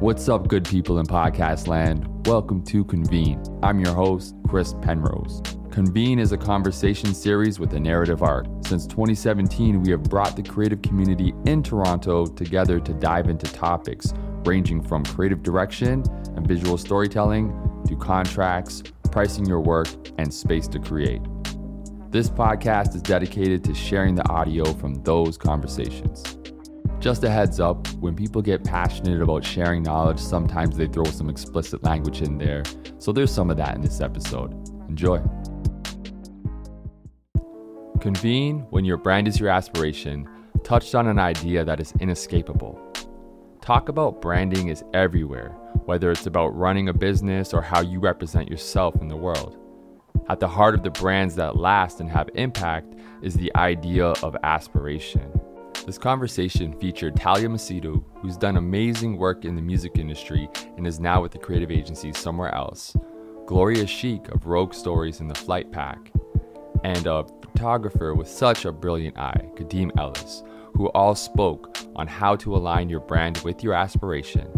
What's up, good people in podcast land? Welcome to Convene. I'm your host, Chris Penrose. Convene is a conversation series with a narrative arc. Since 2017, we have brought the creative community in Toronto together to dive into topics ranging from creative direction and visual storytelling to contracts, pricing your work, and space to create. This podcast is dedicated to sharing the audio from those conversations. Just a heads up when people get passionate about sharing knowledge, sometimes they throw some explicit language in there. So there's some of that in this episode. Enjoy. Convene when your brand is your aspiration touched on an idea that is inescapable. Talk about branding is everywhere, whether it's about running a business or how you represent yourself in the world. At the heart of the brands that last and have impact is the idea of aspiration. This conversation featured Talia Macedo, who's done amazing work in the music industry and is now with the creative agency Somewhere Else, Gloria Sheik of Rogue Stories in the Flight Pack, and a photographer with such a brilliant eye, Kadeem Ellis, who all spoke on how to align your brand with your aspiration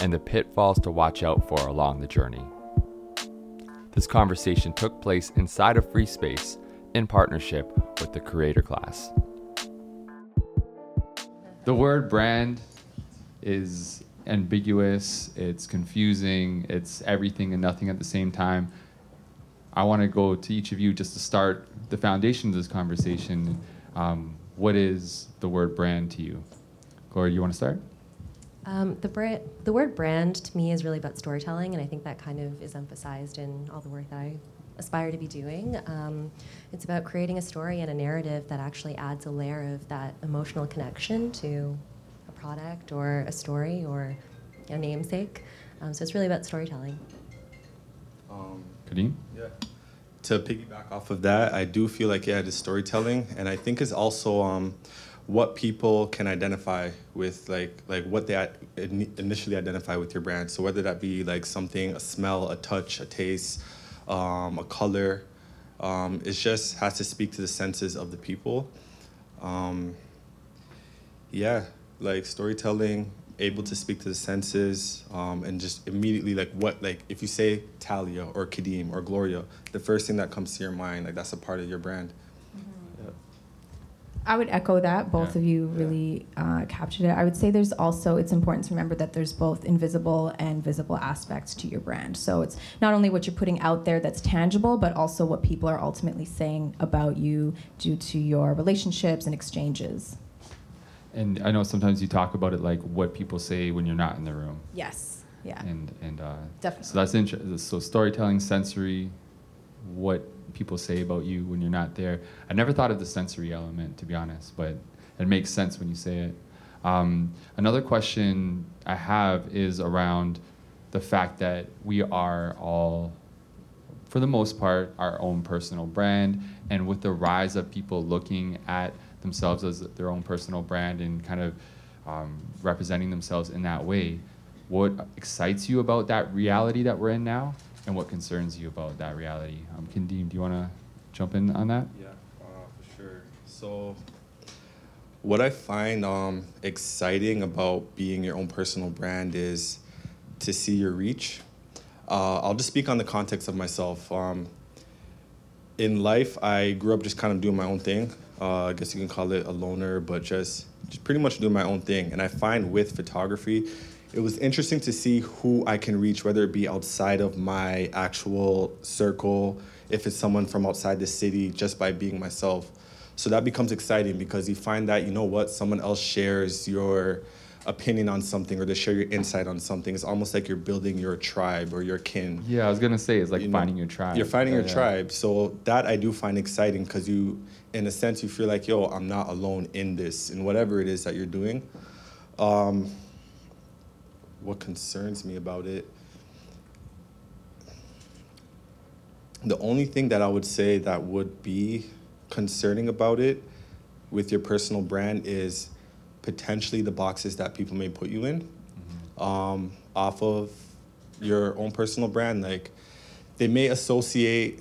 and the pitfalls to watch out for along the journey. This conversation took place inside of Free Space in partnership with the Creator Class. The word brand is ambiguous, it's confusing, it's everything and nothing at the same time. I want to go to each of you just to start the foundation of this conversation. Um, what is the word brand to you? Gloria, you want to start? Um, the, the word brand to me is really about storytelling, and I think that kind of is emphasized in all the work that I aspire to be doing. Um, it's about creating a story and a narrative that actually adds a layer of that emotional connection to a product or a story or a namesake. Um, so it's really about storytelling. Um, Kadeem? Yeah. To piggyback off of that, I do feel like yeah, it is storytelling, and I think it's also um, what people can identify with like like what they initially identify with your brand so whether that be like something a smell a touch a taste um, a color. Um, it just has to speak to the senses of the people. Um, yeah like storytelling able to speak to the senses um, and just immediately like what like if you say talia or kadeem or gloria the first thing that comes to your mind like that's a part of your brand I would echo that. Both yeah. of you really uh, captured it. I would say there's also, it's important to remember that there's both invisible and visible aspects to your brand. So it's not only what you're putting out there that's tangible, but also what people are ultimately saying about you due to your relationships and exchanges. And I know sometimes you talk about it like what people say when you're not in the room. Yes. Yeah. And and uh, definitely. So that's interesting. So storytelling, sensory, what people say about you when you're not there. I never thought of the sensory element, to be honest, but it makes sense when you say it. Um, another question I have is around the fact that we are all, for the most part, our own personal brand. And with the rise of people looking at themselves as their own personal brand and kind of um, representing themselves in that way, what excites you about that reality that we're in now? And what concerns you about that reality. Um, Kadeem, do you want to jump in on that? Yeah, uh, for sure. So, what I find um, exciting about being your own personal brand is to see your reach. Uh, I'll just speak on the context of myself. Um, in life, I grew up just kind of doing my own thing. Uh, I guess you can call it a loner, but just, just pretty much doing my own thing. And I find with photography, it was interesting to see who I can reach, whether it be outside of my actual circle, if it's someone from outside the city, just by being myself. So that becomes exciting because you find that, you know what, someone else shares your opinion on something or they share your insight on something. It's almost like you're building your tribe or your kin. Yeah, I was gonna say it's like you finding know, your tribe. You're finding your yeah. tribe. So that I do find exciting because you, in a sense, you feel like, yo, I'm not alone in this, in whatever it is that you're doing. Um, what concerns me about it. The only thing that I would say that would be concerning about it with your personal brand is potentially the boxes that people may put you in mm-hmm. um, off of your own personal brand. Like they may associate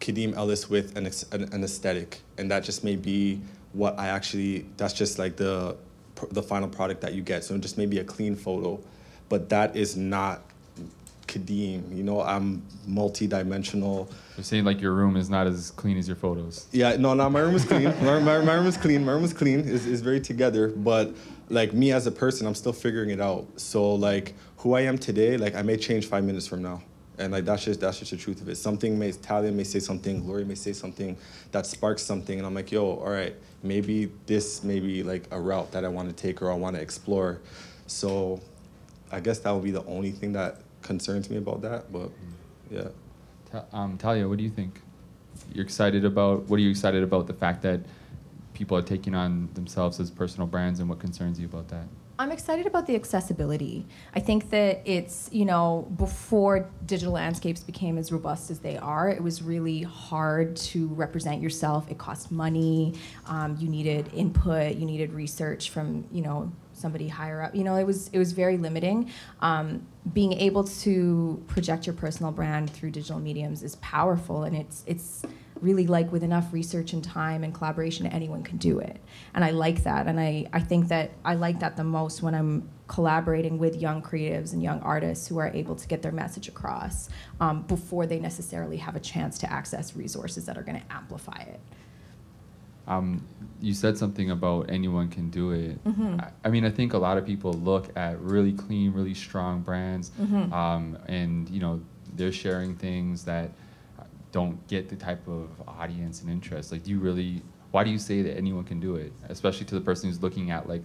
Kadeem Ellis with an, an aesthetic, and that just may be what I actually, that's just like the the final product that you get. So just maybe a clean photo. but that is not Kadeem. You know, I'm multi-dimensional. You're saying like your room is not as clean as your photos. Yeah, no, no, my room is clean. my, my, my room is clean. My room is clean. is is very together. But like me as a person, I'm still figuring it out. So like who I am today, like I may change five minutes from now. And like that's just that's just the truth of it. Something may Talia may say something, Gloria may say something that sparks something, and I'm like, yo, all right, maybe this may be like a route that I want to take or I want to explore. So I guess that would be the only thing that concerns me about that. But yeah. Um, Talia, what do you think? You're excited about what are you excited about the fact that people are taking on themselves as personal brands and what concerns you about that? I'm excited about the accessibility. I think that it's, you know, before digital landscapes became as robust as they are, it was really hard to represent yourself. It cost money. Um, you needed input. You needed research from, you know, somebody higher up. You know, it was it was very limiting. Um, being able to project your personal brand through digital mediums is powerful, and it's it's really like with enough research and time and collaboration anyone can do it and i like that and i, I think that i like that the most when i'm collaborating with young creatives and young artists who are able to get their message across um, before they necessarily have a chance to access resources that are going to amplify it um, you said something about anyone can do it. Mm-hmm. I, I, mean, I think a lot of people look at really clean, really strong brands, mm-hmm. um, and you know they're sharing things that don't get the type of audience and interest. Like, do you really? Why do you say that anyone can do it, especially to the person who's looking at like,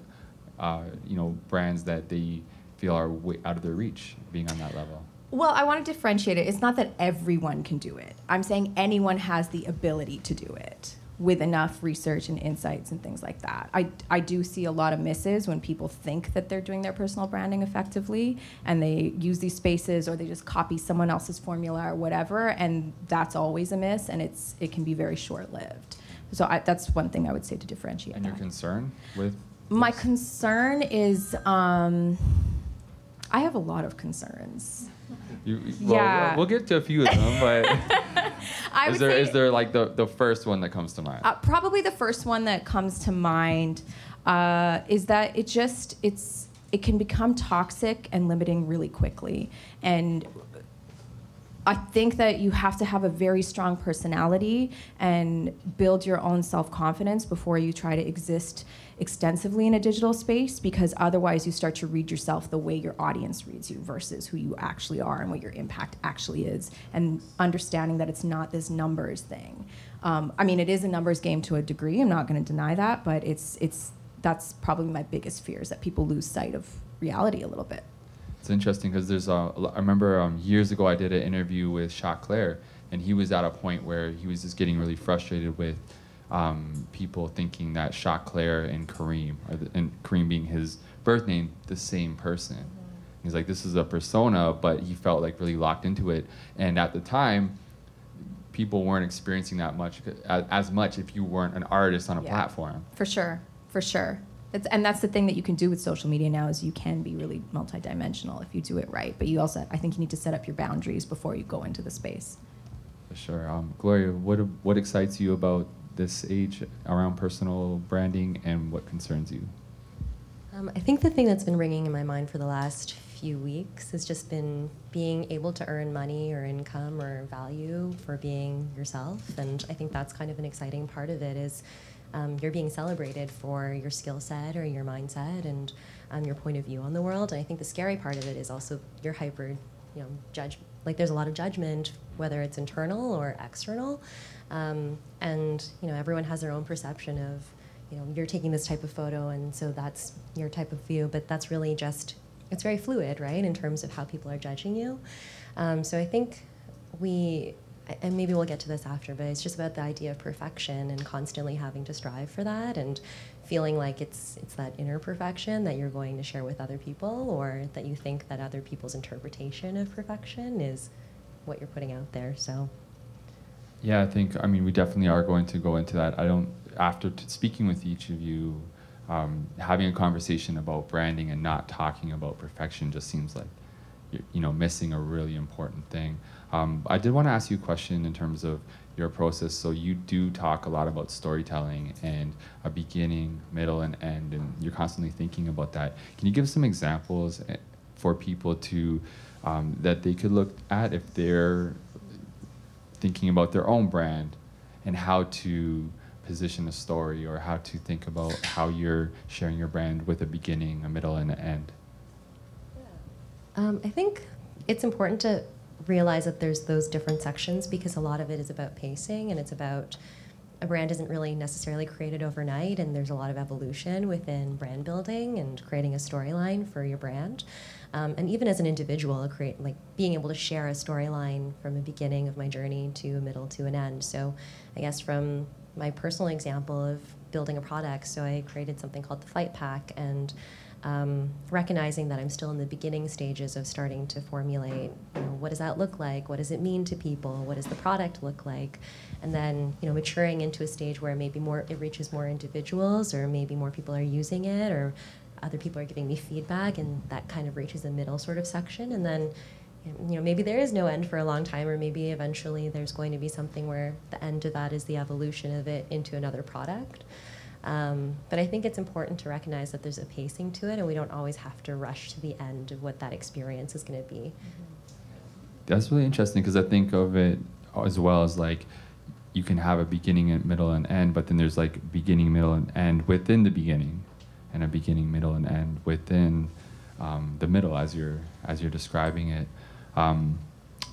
uh, you know, brands that they feel are way out of their reach, being on that level? Well, I want to differentiate it. It's not that everyone can do it. I'm saying anyone has the ability to do it with enough research and insights and things like that. I, I do see a lot of misses when people think that they're doing their personal branding effectively and they use these spaces or they just copy someone else's formula or whatever and that's always a miss and it's it can be very short-lived. So I, that's one thing I would say to differentiate. And your concern with my concern is um, I have a lot of concerns. You, well, yeah. We'll get to a few of them, but is there is there like the, the first one that comes to mind? Uh, probably the first one that comes to mind uh, is that it just it's it can become toxic and limiting really quickly and I think that you have to have a very strong personality and build your own self confidence before you try to exist extensively in a digital space because otherwise you start to read yourself the way your audience reads you versus who you actually are and what your impact actually is and understanding that it's not this numbers thing. Um, i mean it is a numbers game to a degree i'm not going to deny that but it's it's that's probably my biggest fear is that people lose sight of reality a little bit. It's interesting because there's a i remember um, years ago i did an interview with Choclair and he was at a point where he was just getting really frustrated with um, people thinking that Choclair and Kareem, the, and Kareem being his birth name, the same person. Mm-hmm. He's like, this is a persona, but he felt like really locked into it. And at the time, people weren't experiencing that much as, as much if you weren't an artist on a yeah, platform. For sure, for sure. It's, and that's the thing that you can do with social media now is you can be really multidimensional if you do it right. But you also, I think, you need to set up your boundaries before you go into the space. For sure, um, Gloria, what what excites you about this age around personal branding and what concerns you? Um, I think the thing that's been ringing in my mind for the last few weeks has just been being able to earn money or income or value for being yourself. And I think that's kind of an exciting part of it is um, you're being celebrated for your skill set or your mindset and um, your point of view on the world. And I think the scary part of it is also your hyper, you know, judge. Like there's a lot of judgment, whether it's internal or external. Um, and you know, everyone has their own perception of, you know, you're taking this type of photo, and so that's your type of view. But that's really just, it's very fluid, right, in terms of how people are judging you. Um, so I think we, and maybe we'll get to this after, but it's just about the idea of perfection and constantly having to strive for that and feeling like it's it's that inner perfection that you're going to share with other people or that you think that other people's interpretation of perfection is what you're putting out there. So yeah, I think, I mean, we definitely are going to go into that. I don't, after t- speaking with each of you, um, having a conversation about branding and not talking about perfection just seems like, you're, you know, missing a really important thing. Um, I did want to ask you a question in terms of your process. So you do talk a lot about storytelling and a beginning, middle, and end, and you're constantly thinking about that. Can you give some examples eh, for people to um, that they could look at if they're thinking about their own brand and how to position a story or how to think about how you're sharing your brand with a beginning, a middle, and an end? Um, I think it's important to realize that there's those different sections because a lot of it is about pacing and it's about a brand isn't really necessarily created overnight and there's a lot of evolution within brand building and creating a storyline for your brand um, and even as an individual create like being able to share a storyline from a beginning of my journey to a middle to an end so i guess from my personal example of building a product so i created something called the flight pack and um, recognizing that I'm still in the beginning stages of starting to formulate, you know, what does that look like? What does it mean to people? What does the product look like? And then, you know, maturing into a stage where maybe more it reaches more individuals, or maybe more people are using it, or other people are giving me feedback, and that kind of reaches a middle sort of section. And then, you know, maybe there is no end for a long time, or maybe eventually there's going to be something where the end of that is the evolution of it into another product. Um, but I think it's important to recognize that there's a pacing to it, and we don't always have to rush to the end of what that experience is going to be. That's really interesting because I think of it as well as like you can have a beginning and middle and end, but then there's like beginning, middle, and end within the beginning, and a beginning, middle, and end within um, the middle as you're as you're describing it. Um,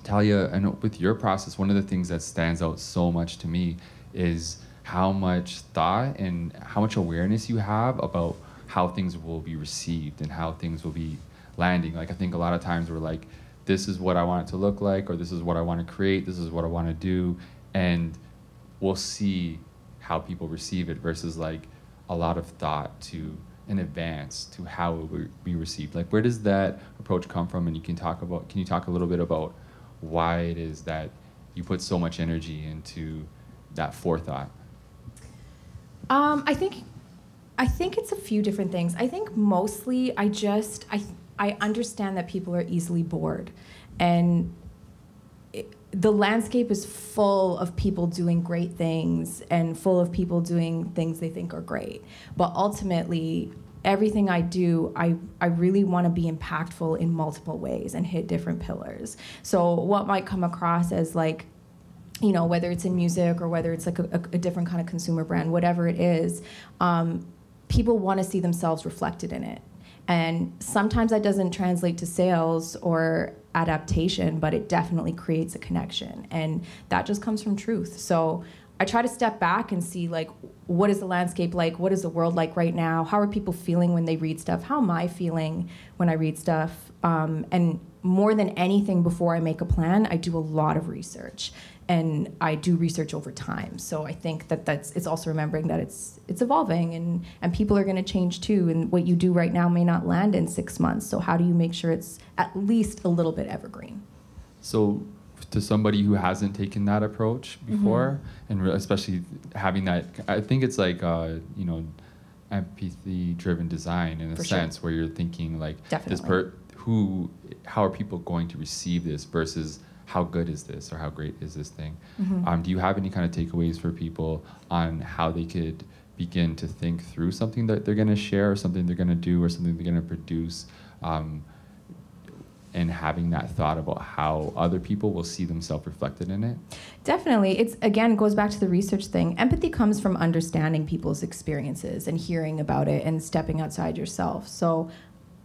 Talia, know with your process, one of the things that stands out so much to me is how much thought and how much awareness you have about how things will be received and how things will be landing. Like I think a lot of times we're like, this is what I want it to look like, or this is what I want to create, this is what I want to do, and we'll see how people receive it versus like a lot of thought to in advance to how it will be received. Like where does that approach come from? And you can talk about can you talk a little bit about why it is that you put so much energy into that forethought? Um, I think I think it's a few different things. I think mostly I just I I understand that people are easily bored, and the landscape is full of people doing great things and full of people doing things they think are great. But ultimately, everything I do, I, I really want to be impactful in multiple ways and hit different pillars. So, what might come across as like you know, whether it's in music or whether it's like a, a different kind of consumer brand, whatever it is, um, people want to see themselves reflected in it. And sometimes that doesn't translate to sales or adaptation, but it definitely creates a connection. And that just comes from truth. So I try to step back and see like what is the landscape like? What is the world like right now? How are people feeling when they read stuff? How am I feeling when I read stuff? Um, and more than anything before I make a plan, I do a lot of research and I do research over time. So I think that that's it's also remembering that it's it's evolving and and people are going to change too. And what you do right now may not land in six months. So how do you make sure it's at least a little bit evergreen? So to somebody who hasn't taken that approach mm-hmm. before, mm-hmm. and especially having that, I think it's like uh, you know empathy driven design in a For sense sure. where you're thinking like Definitely. this per who how are people going to receive this versus how good is this or how great is this thing? Mm-hmm. Um, do you have any kind of takeaways for people on how they could begin to think through something that they're going to share or something they're going to do or something they're going to produce? Um, and having that thought about how other people will see themselves reflected in it definitely it's again goes back to the research thing empathy comes from understanding people's experiences and hearing about it and stepping outside yourself so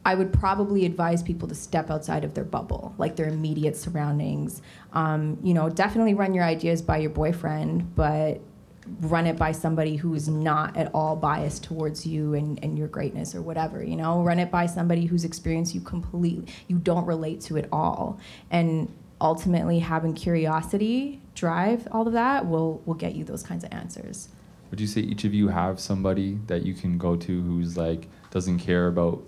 I would probably advise people to step outside of their bubble, like their immediate surroundings. Um, you know, definitely run your ideas by your boyfriend, but run it by somebody who's not at all biased towards you and, and your greatness or whatever you know? Run it by somebody whose experience you completely you don't relate to at all. And ultimately having curiosity drive all of that will will get you those kinds of answers. Would you say each of you have somebody that you can go to who's like doesn't care about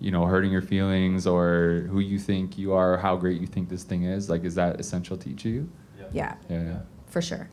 you know, hurting your feelings or who you think you are, or how great you think this thing is? Like, is that essential to each of you? Yeah. Yeah. yeah. For sure.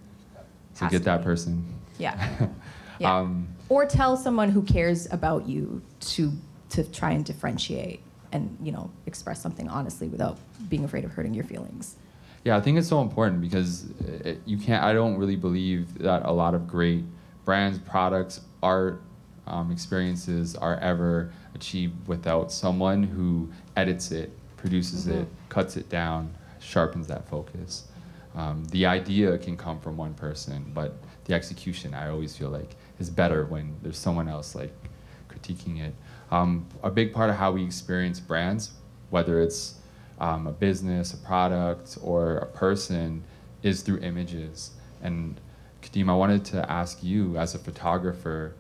So Has get that be. person. Yeah. yeah. Um, or tell someone who cares about you to to try and differentiate and you know express something honestly without being afraid of hurting your feelings. Yeah, I think it's so important because it, you can't. I don't really believe that a lot of great brands, products, art, um, experiences are ever achieved without someone who edits it, produces mm-hmm. it, cuts it down, sharpens that focus. Um, the idea can come from one person, but the execution, I always feel like, is better when there's someone else like critiquing it. Um, a big part of how we experience brands, whether it's um, a business, a product, or a person, is through images. And Kadeem, I wanted to ask you, as a photographer,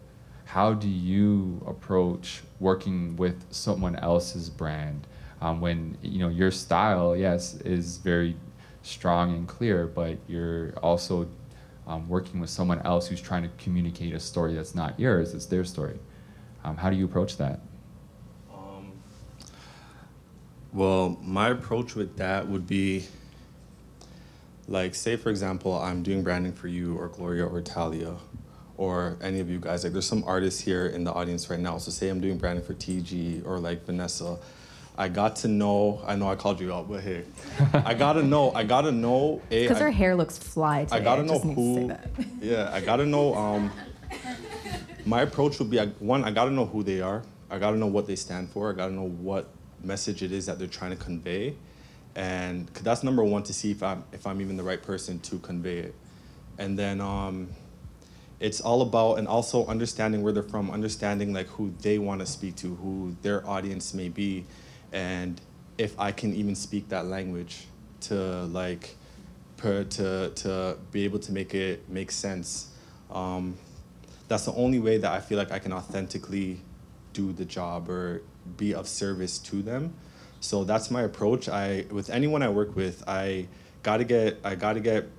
how do you approach working with someone else's brand um, when you know your style, yes, is very strong and clear, but you're also um, working with someone else who's trying to communicate a story that's not yours, it's their story. Um, how do you approach that? Um, well, my approach with that would be like, say, for example, I'm doing branding for you or Gloria or Talia or any of you guys. Like, there's some artists here in the audience right now. So, say I'm doing branding for TG or like Vanessa I got to know. I know I called you out, but hey, I gotta know. I gotta know. Because her hair looks fly. Today. I gotta know who. yeah, I gotta know. Um, my approach would be one. I gotta know who they are. I gotta know what they stand for. I gotta know what message it is that they're trying to convey, and that's number one to see if I'm if I'm even the right person to convey it, and then um, it's all about and also understanding where they're from, understanding like who they want to speak to, who their audience may be and if I can even speak that language to like per, to to be able to make it make sense. Um, that's the only way that I feel like I can authentically do the job or be of service to them. So that's my approach. I with anyone I work with, I gotta get I gotta get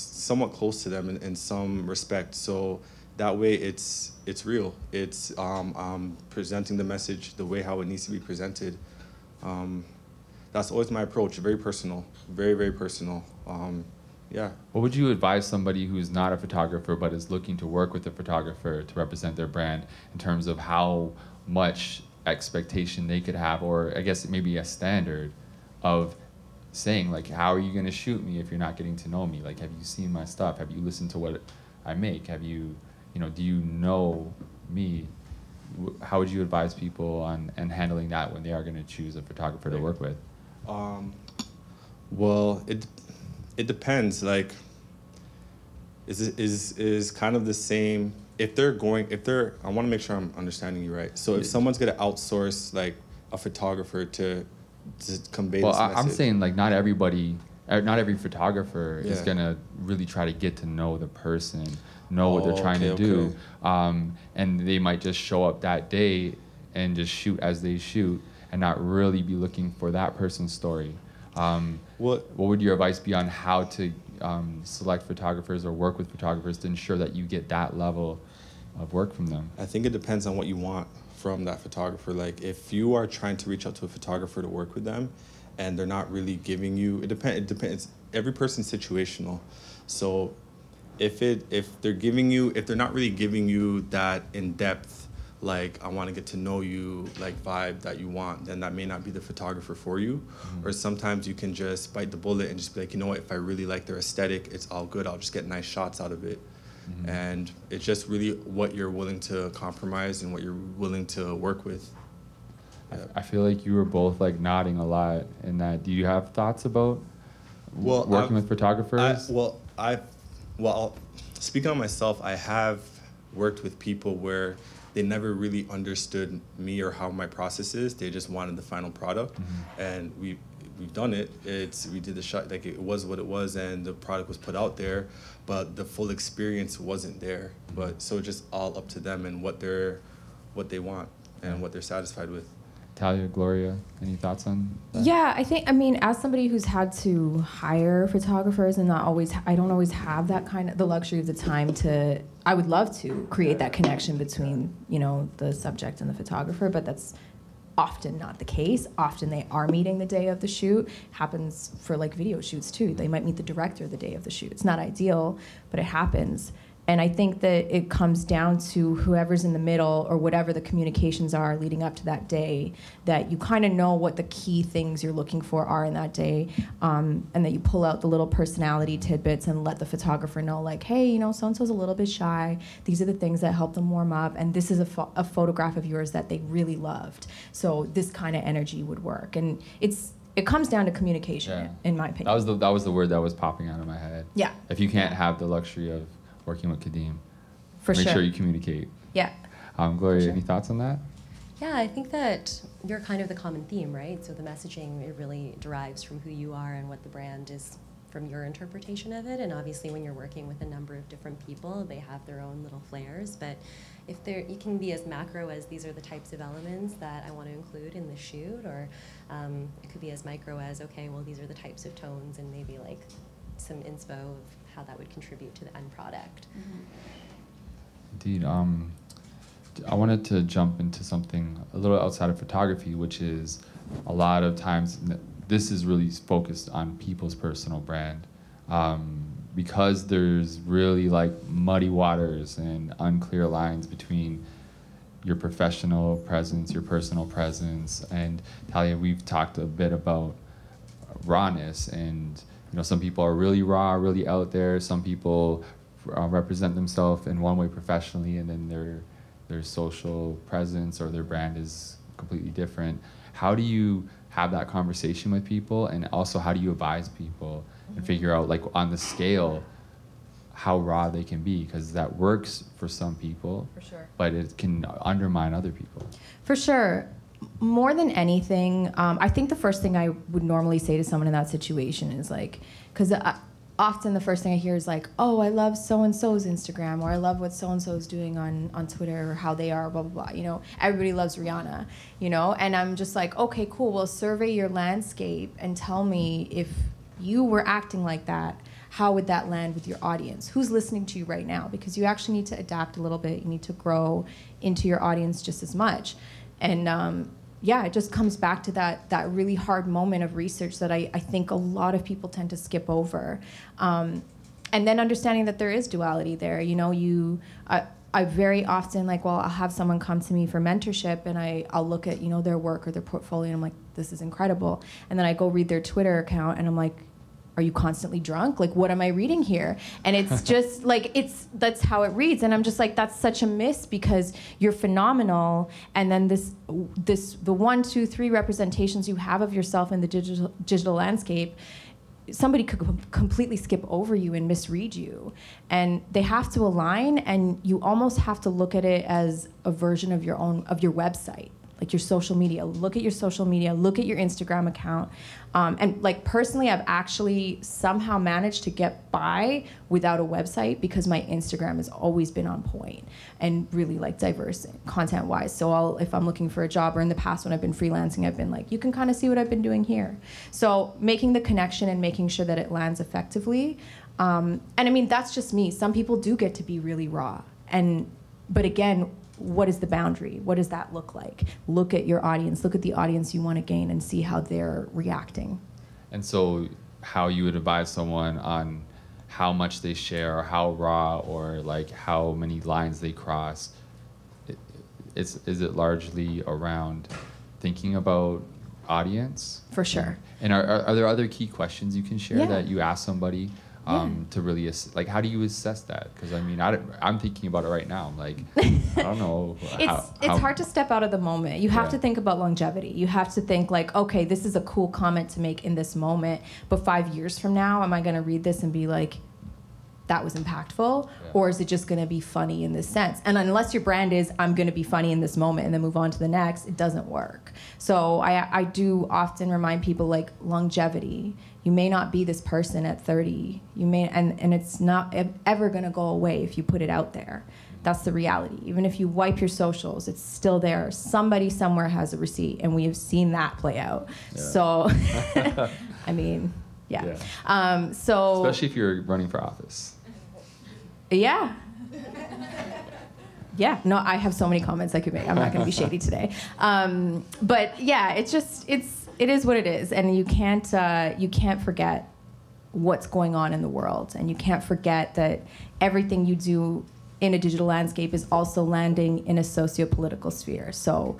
somewhat close to them in, in some respect. So that way it's it's real. It's um, um, presenting the message the way how it needs to be presented. Um, that's always my approach. Very personal, very very personal. Um, yeah. What would you advise somebody who's not a photographer but is looking to work with a photographer to represent their brand in terms of how much expectation they could have, or I guess maybe a standard of saying like, how are you going to shoot me if you're not getting to know me? Like, have you seen my stuff? Have you listened to what I make? Have you, you know, do you know me? how would you advise people on and handling that when they are going to choose a photographer to work with? Um, well, it it depends. Like, is is is kind of the same. If they're going, if they're, I want to make sure I'm understanding you right. So if someone's going to outsource like a photographer to to convey well, message. I'm saying like not everybody, er, not every photographer yeah. is gonna really try to get to know the person know what they're trying okay, to do. Okay. Um, and they might just show up that day and just shoot as they shoot and not really be looking for that person's story. Um, what, what would your advice be on how to um, select photographers or work with photographers to ensure that you get that level of work from them? I think it depends on what you want from that photographer. Like if you are trying to reach out to a photographer to work with them and they're not really giving you, it, depends. it depends. Every person's situational. So if it if they're giving you if they're not really giving you that in depth like I want to get to know you like vibe that you want, then that may not be the photographer for you. Mm-hmm. Or sometimes you can just bite the bullet and just be like, you know what, if I really like their aesthetic, it's all good. I'll just get nice shots out of it. Mm-hmm. And it's just really what you're willing to compromise and what you're willing to work with. Yeah. I feel like you were both like nodding a lot in that. Do you have thoughts about well, working I've, with photographers? I, well, I well, speaking on myself, I have worked with people where they never really understood me or how my process is. They just wanted the final product, mm-hmm. and we we've done it. It's we did the shot like it was what it was, and the product was put out there, but the full experience wasn't there. But so just all up to them and what they're what they want and what they're satisfied with. Talia, Gloria, any thoughts on that? Yeah, I think, I mean, as somebody who's had to hire photographers and not always, I don't always have that kind of, the luxury of the time to, I would love to create that connection between, you know, the subject and the photographer, but that's often not the case. Often they are meeting the day of the shoot. Happens for like video shoots too. They might meet the director the day of the shoot. It's not ideal, but it happens. And I think that it comes down to whoever's in the middle or whatever the communications are leading up to that day, that you kind of know what the key things you're looking for are in that day, um, and that you pull out the little personality tidbits and let the photographer know, like, hey, you know, so and so's a little bit shy. These are the things that help them warm up, and this is a, pho- a photograph of yours that they really loved. So this kind of energy would work. And it's it comes down to communication, Yeah. in my opinion. That was the that was the word that was popping out of my head. yeah, If you can't have the luxury of working with Kadeem, for sure. make sure. sure. you communicate. yeah. Um, Gloria, Sure. any thoughts on that? Yeah, I think that you're kind of the common theme, right? So the messaging it really derives from who you are and what the brand is from your interpretation of it. And obviously, when you're working with a number of different people, they have their own little flares. But if there, you can be as macro as these are the types of elements that I want to include in the shoot, or um, it could be as micro as okay, well, these are the types of tones, and maybe like some inspo of how that would contribute to the end product. Indeed. Um, I wanted to jump into something a little outside of photography, which is a lot of times this is really focused on people's personal brand. Um, because there's really like muddy waters and unclear lines between your professional presence, your personal presence, and Talia, we've talked a bit about rawness and you know some people are really raw really out there. Some people uh, represent themselves in one way professionally and then their their social presence or their brand is completely different. How do you have that conversation with people? And also how do you advise people and figure out like on the scale how raw they can be? Because that works for some people For sure. but it can undermine other people. For sure. More than anything, um, I think the first thing I would normally say to someone in that situation is like, because often the first thing I hear is like, oh, I love so and so's Instagram, or I love what so and so's doing on, on Twitter, or how they are, blah, blah, blah. You know, everybody loves Rihanna, you know? And I'm just like, okay, cool. Well, survey your landscape and tell me if you were acting like that how would that land with your audience? Who's listening to you right now? Because you actually need to adapt a little bit. You need to grow into your audience just as much. And um, yeah, it just comes back to that that really hard moment of research that I, I think a lot of people tend to skip over. Um, and then understanding that there is duality there. You know, you. I, I very often like, well, I'll have someone come to me for mentorship, and I I'll look at you know their work or their portfolio, and I'm like, this is incredible. And then I go read their Twitter account, and I'm like, are you constantly drunk? Like what am i reading here? And it's just like it's that's how it reads. And i'm just like that's such a miss because you're phenomenal. And then this this the one two three representations you have of yourself in the digital digital landscape somebody could com- completely skip over you and misread you. And they have to align and you almost have to look at it as a version of your own of your website like your social media. Look at your social media. Look at your instagram account. Um, and like personally i've actually somehow managed to get by without a website because my instagram has always been on point and really like diverse content wise so i'll if i'm looking for a job or in the past when i've been freelancing i've been like you can kind of see what i've been doing here. So making the connection and making sure that it lands effectively um, and i mean that's just me. Some people do get to be really raw and but again what is the boundary? What does that look like? Look at your audience, look at the audience you want to gain and see how they're reacting. And so, how you would advise someone on how much they share, or how raw, or like how many lines they cross? It, it's is it largely around thinking about audience? For sure. And are, are, are there other key questions you can share Yeah. that you ask somebody um, to really ass- like? How do you assess that? Because I mean, I, i'm thinking about it right now. I'm like, I don't know. It's how, it's how- hard to step out of the moment. You have Yeah. to think about longevity. You have to think like, okay, this is a cool comment to make in this moment, but 5 years from now am I going to read this and be like that was impactful Yeah. or is it just going to be funny in this sense and unless your brand is i'm going to be funny in this moment and then move on to the next it doesn't work so i, I do often remind people like longevity you may not be this person at 30 you may and, and it's not ever going to go away if you put it out there that's the reality even if you wipe your socials it's still there somebody somewhere has a receipt and we have seen that play out Yeah. so i mean yeah, Yeah. Um, so especially if you're running for office. yeah. Yeah, no, I have so many comments I could make. I'm not going to be shady today. Um, but yeah, it's just it's it is what it is, and you can't uh, you can't forget what's going on in the world. And you can't forget that everything you do in a digital landscape is also landing in a socio-political sphere. So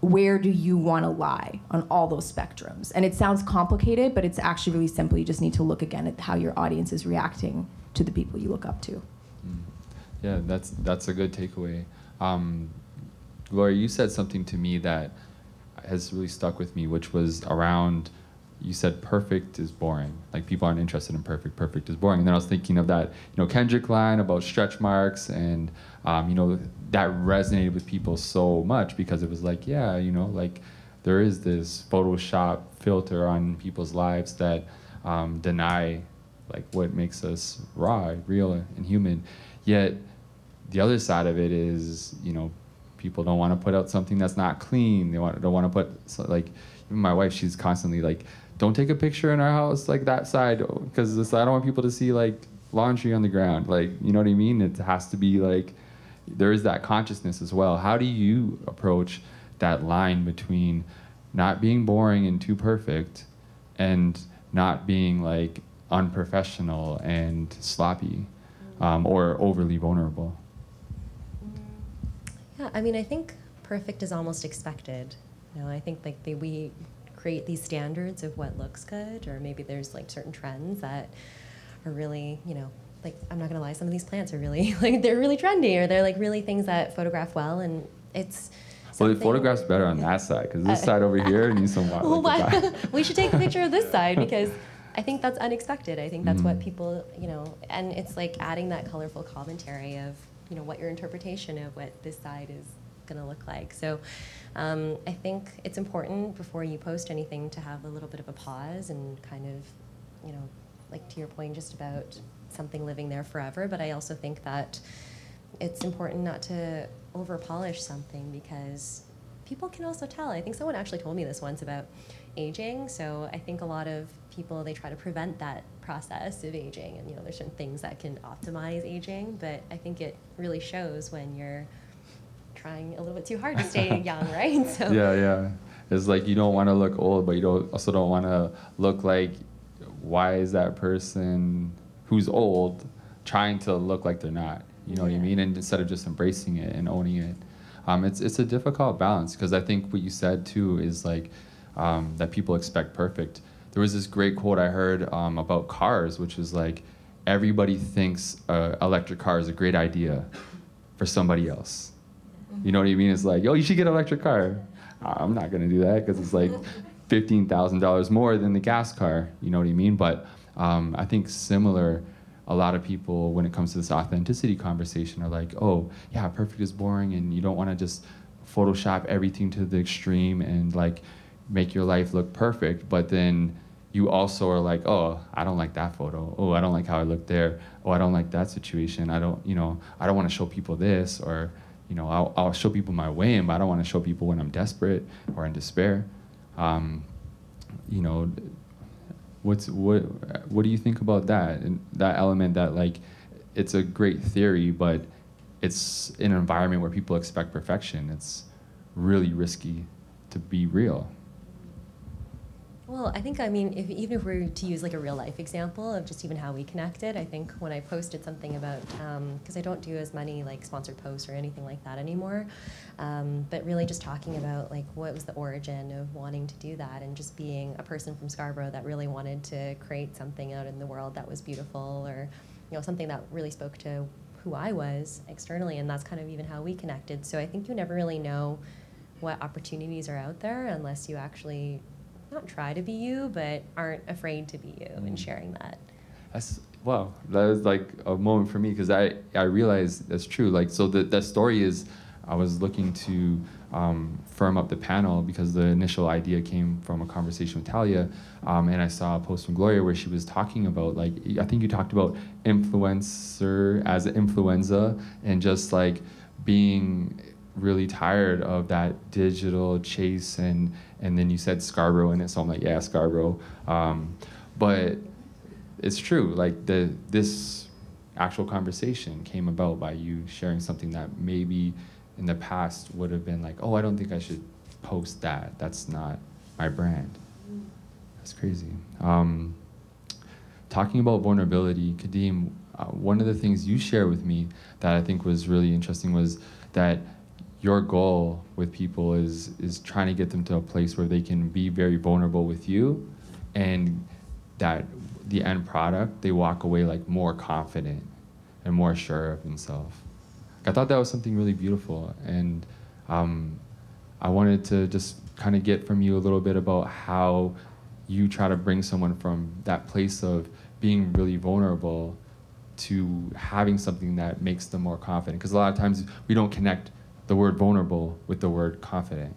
where do you want to lie on all those spectrums? And it sounds complicated, but it's actually really simple. You just need to look again at how your audience is reacting to the people you look up to. Mm. Yeah, that's that's a good takeaway. Um, Gloria, you said something to me that has really stuck with me, which was around you said perfect is boring. Like people aren't interested in perfect. Perfect is boring. And then I was thinking of that, you know, Kendrick line about stretch marks, and um, you know that resonated with people so much because it was like, yeah, you know, like there is this Photoshop filter on people's lives that um, deny like what makes us raw, real, and human. Yet the other side of it is, you know, people don't want to put out something that's not clean. They want don't want to put so, like my wife. She's constantly like don't take a picture in our house like that side because I don't want people to see like laundry on the ground. Like, you know what I mean? It has to be like there is that consciousness as well. How do you approach that line between not being boring and too perfect and not being like unprofessional and sloppy um, or overly vulnerable? Yeah, I mean, I think perfect is almost expected. You know, I think like they, we create these standards of what looks good, or maybe there's like certain trends that are really, you know, like I'm not gonna lie, some of these plants are really like they're really trendy, or they're like really things that photograph well, and it's. Well, the photograph's better on that side because this uh, side over here needs some wild. Well, we should take a picture of this side because I think that's unexpected. I think that's mm. what people, you know, and it's like adding that colorful commentary of, you know, what your interpretation of what this side is going to look like. So um, I think it's important before you post anything to have a little bit of a pause and kind of, you know, like to your point, just about something living there forever. But I also think that it's important not to over polish something because people can also tell. I think someone actually told me this once about aging. So I think a lot of people they try to prevent that process of aging, and you know there's certain things that can optimize aging. But I think it really shows when you're trying a little bit too hard to stay young, right? So yeah, yeah. It's like you don't want to look old, but you don't also don't want to look like why is that person who's old trying to look like they're not? You know yeah. what I mean? And instead of just embracing it and owning it, um, it's it's a difficult balance because I think what you said too is like um, that people expect perfect. There was this great quote I heard um, about cars, which was like everybody thinks uh, electric car is a great idea for somebody else you know what I mean? It's like, oh, you should get an electric car. I'm not gonna do that because it's like fifteen thousand dollars more than the gas car. You know what I mean? But um, I think similar. A lot of people, when it comes to this authenticity conversation, are like, oh, yeah, perfect is boring, and you don't want to just Photoshop everything to the extreme and like make your life look perfect. But then you also are like, oh, I don't like that photo. Oh, I don't like how I look there. Oh, I don't like that situation. I don't, you know, I don't want to show people this or you know, I'll, I'll show people my way, but I don't want to show people when I'm desperate or in despair. Um, you know, what's what what do you think about that and that element that like it's a great theory, but it's in an environment where people expect perfection. It's really risky to be real. Well, I think, I mean, if, even if we were to use like a real life example of just even how we connected, I think when I posted something about, because um, I don't do as many like sponsored posts or anything like that anymore, um, but really just talking about like what was the origin of wanting to do that and just being a person from Scarborough that really wanted to create something out in the world that was beautiful or, you know, something that really spoke to who I was externally, and that's kind of even how we connected. So I think you never really know what opportunities are out there unless you actually not try to be you, but aren't afraid to be you mm. and sharing that. That's wow. That was like a moment for me because I I realized that's true. Like so the that story is, I was looking to um, firm up the panel because the initial idea came from a conversation with Talia, um, and I saw a post from Gloria where she was talking about like I think you talked about influencer as influenza and just like being really tired of that digital chase and and then you said Scarborough in it, so I'm like, yeah, Scarborough. Um, but it's true, like the this actual conversation came about by you sharing something that maybe in the past would have been like, oh, I don't think I should post that. That's not my brand. That's crazy. Um, talking about vulnerability, Kadeem, uh, one of the things you shared with me that I think was really interesting was that your goal with people is is trying to get them to a place where they can be very vulnerable with you and that the end product they walk away like more confident and more sure of themselves. I thought that was something really beautiful and um, i wanted to just kind of get from you a little bit about how you try to bring someone from that place of being really vulnerable to having something that makes them more confident. Because a lot of times we don't connect the word vulnerable with the word confident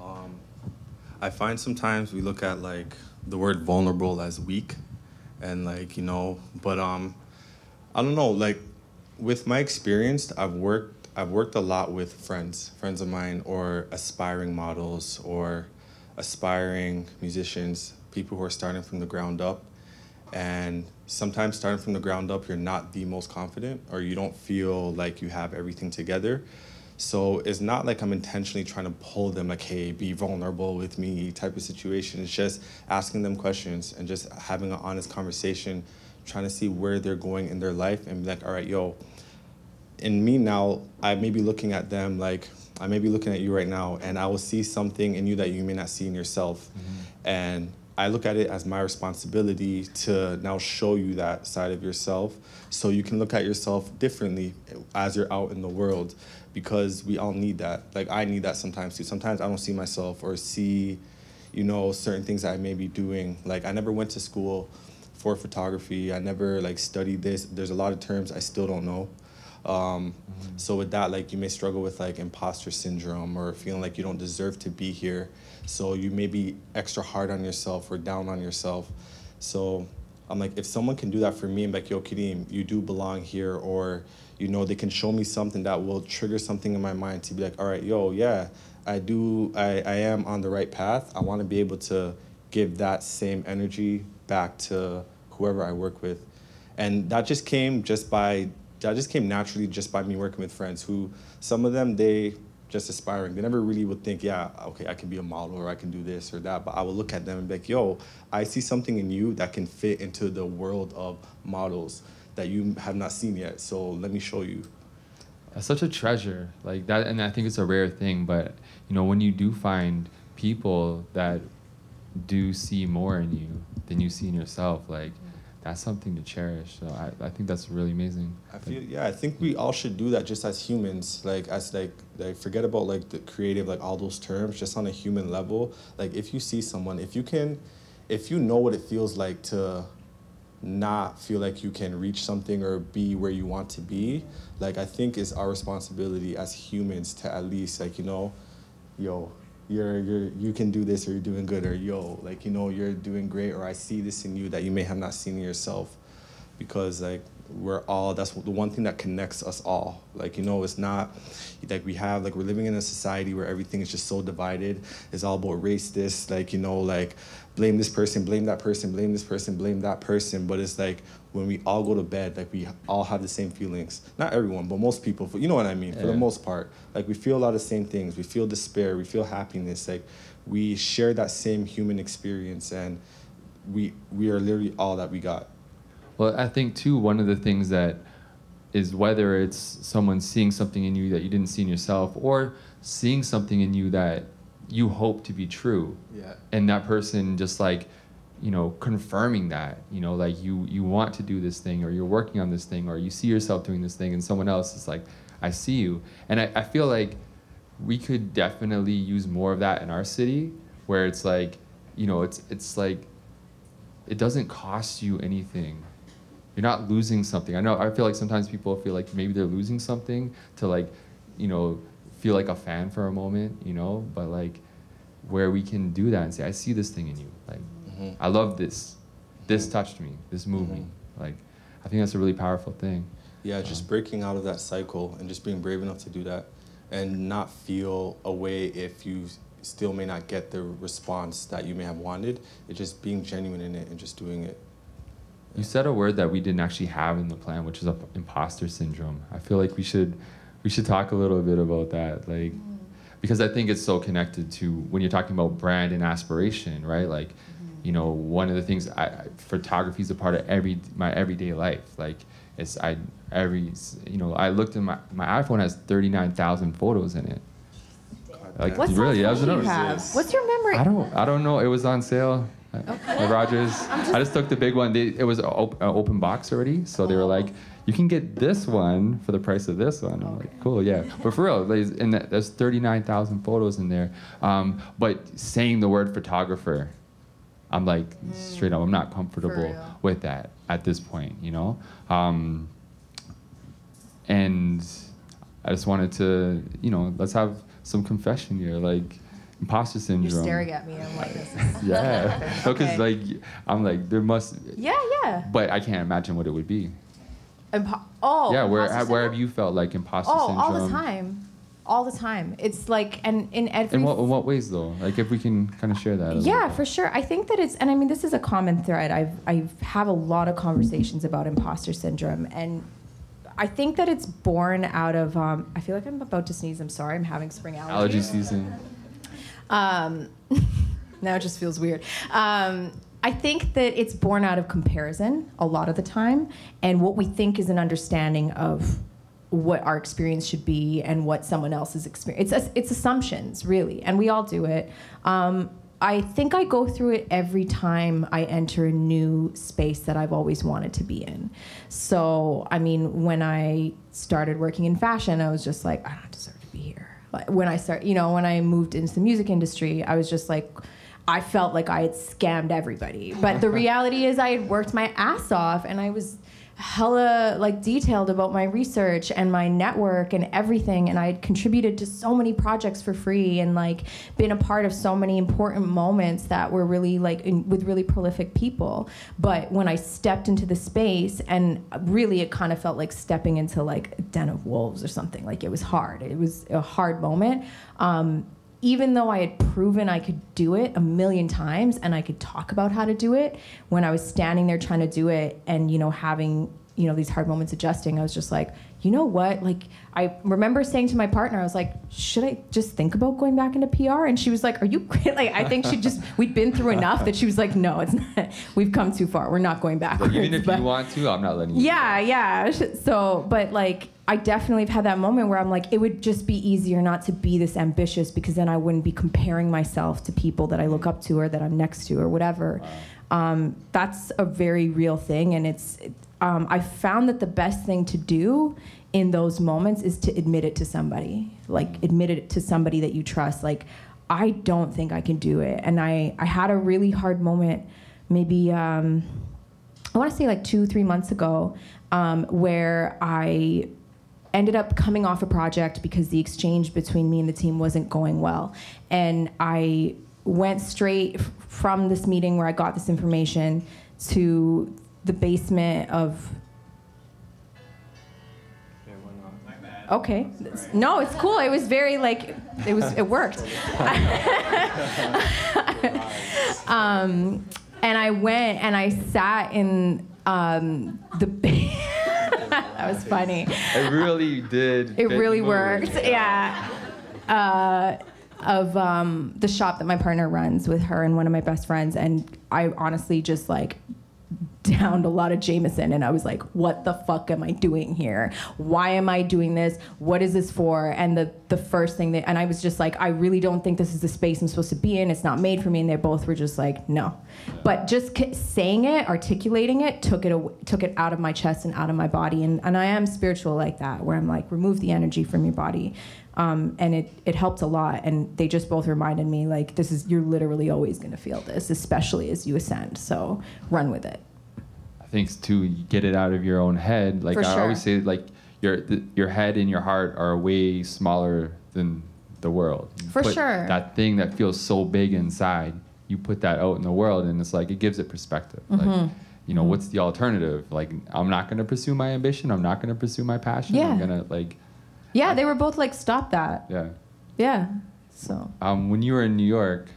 Um, I find sometimes we look at like the word vulnerable as weak, and like you know, but um, I don't know. Like with my experience, I've worked I've worked a lot with friends, friends of mine, or aspiring models, or aspiring musicians, people who are starting from the ground up. And sometimes starting from the ground up, you're not the most confident, or you don't feel like you have everything together. So it's not like I'm intentionally trying to pull them like, hey, be vulnerable with me type of situation. It's just asking them questions and just having an honest conversation, trying to see where they're going in their life and be like, all right, yo, in me now, I may be looking at them like I may be looking at you right now and I will see something in you that you may not see in yourself. Mm-hmm. And I look at it as my responsibility to now show you that side of yourself so you can look at yourself differently as you're out in the world because we all need that. Like I need that sometimes too. Sometimes I don't see myself or see, you know, certain things that I may be doing. Like I never went to school for photography. I never like studied this. There's a lot of terms I still don't know. Um, So with that, like you may struggle with like imposter syndrome or feeling like you don't deserve to be here. So you may be extra hard on yourself or down on yourself. So I'm like, if someone can do that for me, I'm like, yo, Kadeem, you do belong here, or you know, they can show me something that will trigger something in my mind to be like, all right, yo, yeah, I do, I, I am on the right path. I want to be able to give that same energy back to whoever I work with. And that just came just by that just came naturally just by me working with friends who some of them they just aspiring. They never really would think, yeah, okay, I can be a model or I can do this or that. But I would look at them and be like, yo, I see something in you that can fit into the world of models that you have not seen yet. So let me show you. That's such a treasure, like that, and I think it's a rare thing. But you know, when you do find people that do see more in you than you see in yourself, like that's something to cherish. So I, I think that's really amazing. I feel yeah, I think we all should do that just as humans. Like as like like forget about like the creative, like all those terms, just on a human level. Like if you see someone, if you can if you know what it feels like to not feel like you can reach something or be where you want to be, like I think it's our responsibility as humans to at least like, you know, yo, you're you're you can do this or you're doing good or yo, like you know, you're doing great or I see this in you that you may have not seen in yourself. Because like we're all that's the one thing that connects us all. Like, you know, it's not like we have like we're living in a society where everything is just so divided. It's all about race this, like, you know, like blame this person, blame that person, blame this person, blame that person. But it's like when we all go to bed, like we all have the same feelings. Not everyone, but most people. You know what I mean? For the most part, like we feel a lot of the same things. We feel despair. We feel happiness. Like we share that same human experience, and we we are literally all that we got. Well, I think too one of the things that is whether it's someone seeing something in you that you didn't see in yourself, or seeing something in you that you hope to be true, Yeah. and that person just like you know confirming that you know like you you want to do this thing or you're working on this thing or you see yourself doing this thing and someone else is like i see you. And i, I feel like we could definitely use more of that in our city where it's like you know it's it's like it doesn't cost you anything. You're not losing something. I know i feel like sometimes people feel like maybe they're losing something to like you know feel like a fan for a moment you know but like where we can do that and say i see this thing in you like Mhm. i love this this touched me this moved me like i think that's a really powerful thing Yeah, just Um, breaking out of that cycle and just being brave enough to do that and not feel a way if you still may not get the response that you may have wanted. It's just being genuine in it and just doing it. You said a word that we didn't actually have in the plan, which is a imposter syndrome. I feel like we should we should talk a little bit about that, like because I think it's so connected to when you're talking about brand and aspiration, right? Like mm-hmm. you know, one of the things I photography is a part of every my everyday life. Like it's I every you know I looked in my my iPhone has thirty nine thousand photos in it. Like What's really, that was you have? What's your memory? I don't I don't know. It was on sale. Okay. Rogers. Just, I just took the big one. They, it was an op- open box already, so they were oh. like, "You can get this one for the price of this one." I'm like, "Cool, yeah." But for real, and there's 39,000 photos in there. Um, but saying the word photographer, I'm like mm. straight up, I'm not comfortable with that at this point, you know. Um, and I just wanted to, you know, let's have some confession here, like imposter syndrome. You're staring at me. I'm like this. yeah, because okay. like I'm like there must. Yeah, yeah. But I can't imagine what it would be. Impo- oh. Yeah, where have, where have you felt like imposter oh, syndrome? all the time, all the time. It's like and in every. In what, in what ways though? Like if we can kind of share that. Yeah, for sure. I think that it's and I mean this is a common thread. I've I've have a lot of conversations about imposter syndrome and I think that it's born out of. Um, I feel like I'm about to sneeze. I'm sorry. I'm having spring allergies. Allergy season. Um, now it just feels weird. Um, I think that it's born out of comparison a lot of the time, and what we think is an understanding of what our experience should be and what someone else's experience. It's it's assumptions really, and we all do it. Um, I think I go through it every time I enter a new space that I've always wanted to be in. So, I mean, when I started working in fashion, I was just like, I don't deserve to be here. Like, when I start, you know, when I moved into the music industry, I was just like, I felt like I had scammed everybody. But the reality is, I had worked my ass off and I was hella like detailed about my research and my network and everything. And i had contributed to so many projects for free and like been a part of so many important moments that were really like in, with really prolific people. But when i stepped into the space and really it kind of felt like stepping into like a den of wolves or something. Like it was hard. It was a hard moment. Um, even though I had proven I could do it a million times and I could talk about how to do it, when I was standing there trying to do it and, you know, having, you know, these hard moments adjusting, I was just like, you know what? Like, I remember saying to my partner, I was like, should I just think about going back into PR? And she was like, are you like, I think she just, we'd been through enough that she was like, no, it's not, we've come too far. We're not going back. even if but, you want to, I'm not letting you. Yeah, yeah. So, but like, I definitely have had that moment where I'm like, it would just be easier not to be this ambitious because then I wouldn't be comparing myself to people that I look up to or that I'm next to or whatever. Wow. Um, that's a very real thing, and it's. Um, I found that the best thing to do in those moments is to admit it to somebody, like admit it to somebody that you trust. Like, I don't think I can do it, and I I had a really hard moment, maybe. Um, I want to say like two, three months ago, um, where I ended up coming off a project because the exchange between me and the team wasn't going well. And I went straight f- from this meeting where I got this information to the basement of. Okay. No, it's cool. It was very like it was it worked. um, and I went and I sat in um, the that was funny. It really did. It really worked. Yeah. Uh, of um, the shop that my partner runs with her and one of my best friends, and I honestly just like downed a lot of Jameson and I was like, what the fuck am I doing here? Why am I doing this? What is this for? And the the first thing that and I was just like, I really don't think this is the space I'm supposed to be in. It's not made for me. And they both were just like, no. But just saying it, articulating it, took it away, took it out of my chest and out of my body. And and I am spiritual like that, where I'm like, remove the energy from your body. Um, and it, it helped a lot and they just both reminded me like this is you're literally always going to feel this especially as you ascend so run with it think to get it out of your own head. Like For I sure. always say, like your the, your head and your heart are way smaller than the world. You For sure. That thing that feels so big inside, you put that out in the world, and it's like it gives it perspective. Mm-hmm. Like, you know, mm-hmm. what's the alternative? Like, I'm not going to pursue my ambition. I'm not going to pursue my passion. Yeah. I'm gonna like. Yeah, they were both like, stop that. Yeah. Yeah. So. Um, when you were in New York,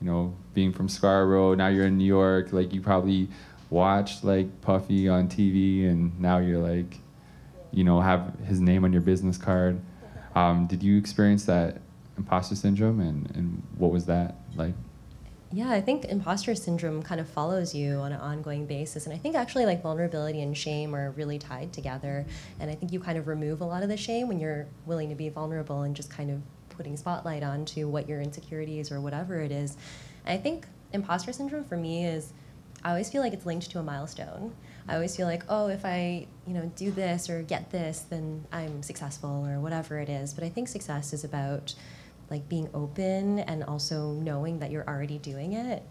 you know, being from Scarborough, now you're in New York. Like, you probably watched like Puffy on TV, and now you're like, you know, have his name on your business card. Um, did you experience that imposter syndrome, and, and what was that like? Yeah, I think imposter syndrome kind of follows you on an ongoing basis. And I think actually, like, vulnerability and shame are really tied together. And I think you kind of remove a lot of the shame when you're willing to be vulnerable and just kind of putting spotlight onto what your insecurities or whatever it is. And I think imposter syndrome for me is I always feel like it's linked to a milestone. I always feel like, oh, if I, you know, do this or get this, then I'm successful or whatever it is. But I think success is about like being open and also knowing that you're already doing it.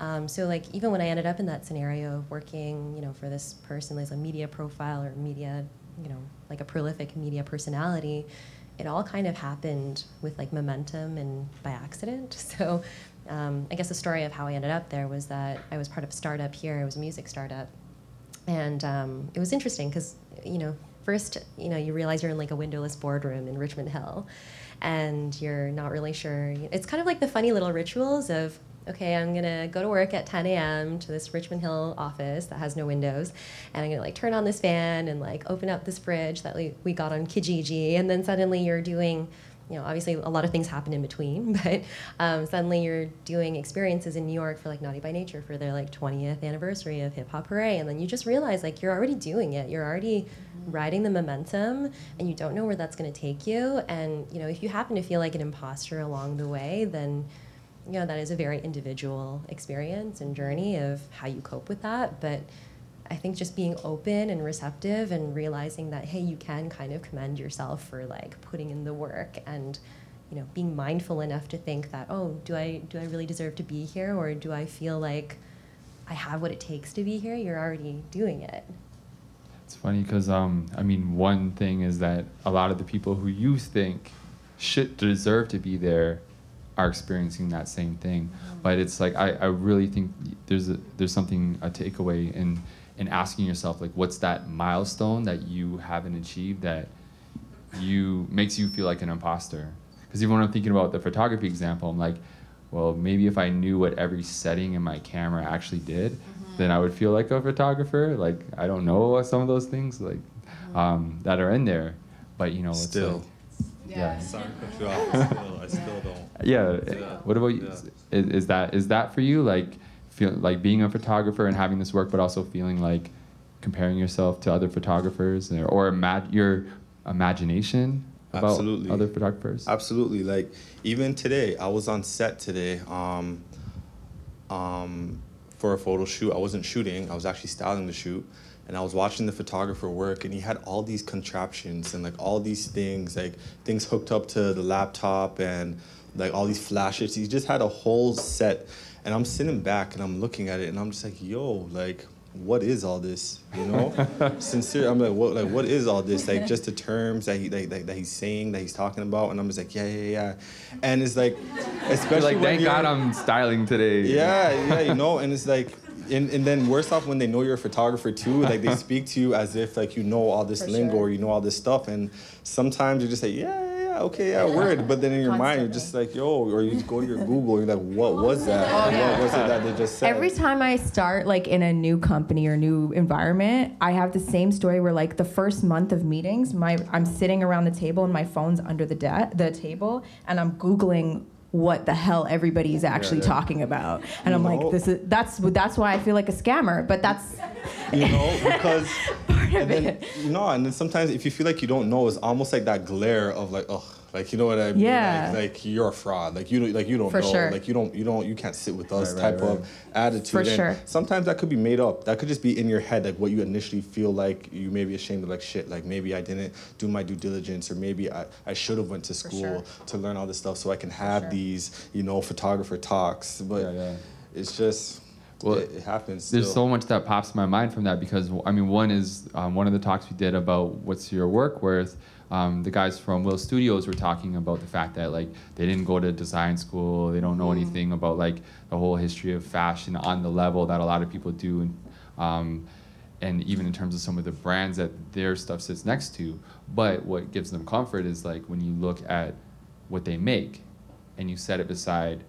Um, so like even when I ended up in that scenario of working, you know, for this person as a media profile or media, you know, like a prolific media personality, it all kind of happened with like momentum and by accident. So um, I guess the story of how I ended up there was that I was part of a startup here. It was a music startup, and um, it was interesting because you know first you know you realize you're in like a windowless boardroom in Richmond Hill, and you're not really sure. It's kind of like the funny little rituals of okay, I'm gonna go to work at 10 a.m. to this Richmond Hill office that has no windows, and I'm gonna like turn on this fan and like open up this fridge that we, we got on Kijiji, and then suddenly you're doing you know, obviously a lot of things happen in between, but um, suddenly you're doing experiences in New York for like Naughty by Nature for their like 20th anniversary of Hip Hop Hooray, and then you just realize like you're already doing it, you're already mm-hmm. riding the momentum, and you don't know where that's going to take you. And you know, if you happen to feel like an imposter along the way, then you know that is a very individual experience and journey of how you cope with that, but I think just being open and receptive and realizing that hey, you can kind of commend yourself for like putting in the work and you know being mindful enough to think that oh, do I do I really deserve to be here or do I feel like I have what it takes to be here? You're already doing it. It's funny because um, I mean, one thing is that a lot of the people who you think should deserve to be there are experiencing that same thing. Mm-hmm. But it's like I, I really think there's a, there's something a takeaway in and asking yourself like what's that milestone that you haven't achieved that you makes you feel like an imposter because even when i'm thinking about the photography example i'm like well maybe if i knew what every setting in my camera actually did mm-hmm. then i would feel like a photographer like i don't know some of those things like mm-hmm. um, that are in there but you know still like, yeah. yeah. Sorry, still, I still don't. Yeah. yeah. What about you? Yeah. Is, is that is that for you? Like, feel like being a photographer and having this work, but also feeling like comparing yourself to other photographers or, or imag- your imagination about Absolutely. other photographers? Absolutely. Like even today, I was on set today um, um, for a photo shoot. I wasn't shooting. I was actually styling the shoot. And I was watching the photographer work, and he had all these contraptions and like all these things, like things hooked up to the laptop and like all these flashes. He just had a whole set and I'm sitting back and I'm looking at it and I'm just like, yo, like, what is all this? You know, sincere. I'm like, what? Like, what is all this? Like, just the terms that he like, that, that he's saying, that he's talking about, and I'm just like, yeah, yeah, yeah. And it's like, especially like, thank God I'm styling today. Yeah, yeah, you know, and it's like, and, and then worse off when they know you're a photographer too, like they speak to you as if like you know all this For lingo sure. or you know all this stuff, and sometimes you just say, yeah yeah, okay, yeah, word. But then in your mind, you're just like, yo, or you just go to your Google, you're like, what was that? Oh, yeah. What was it that they just said? Every time I start like in a new company or new environment, I have the same story where like the first month of meetings, my I'm sitting around the table and my phone's under the de- the table, and I'm googling what the hell everybody's actually yeah, yeah. talking about. And you i'm know, like this is that's that's why i feel like a scammer but that's you know because and then, you know, and then sometimes if you feel like you don't know, it's almost like that glare of like, oh, like you know what I mean? Yeah. Like, like you're a fraud. Like you don't, like you don't For know. Sure. Like you don't, you don't, you can't sit with us right, type right, right. of attitude. For and sure. Sometimes that could be made up. That could just be in your head, like what you initially feel like you may be ashamed of, like shit. Like maybe I didn't do my due diligence, or maybe I, I should have went to school sure. to learn all this stuff so I can have sure. these, you know, photographer talks. But yeah, yeah. it's just well, it, it happens. There's still. so much that pops in my mind from that because I mean, one is um, one of the talks we did about what's your work worth. Um, the guys from Will Studios were talking about the fact that like they didn't go to design school, they don't know mm. anything about like the whole history of fashion on the level that a lot of people do, and um, and even in terms of some of the brands that their stuff sits next to. But what gives them comfort is like when you look at what they make, and you set it beside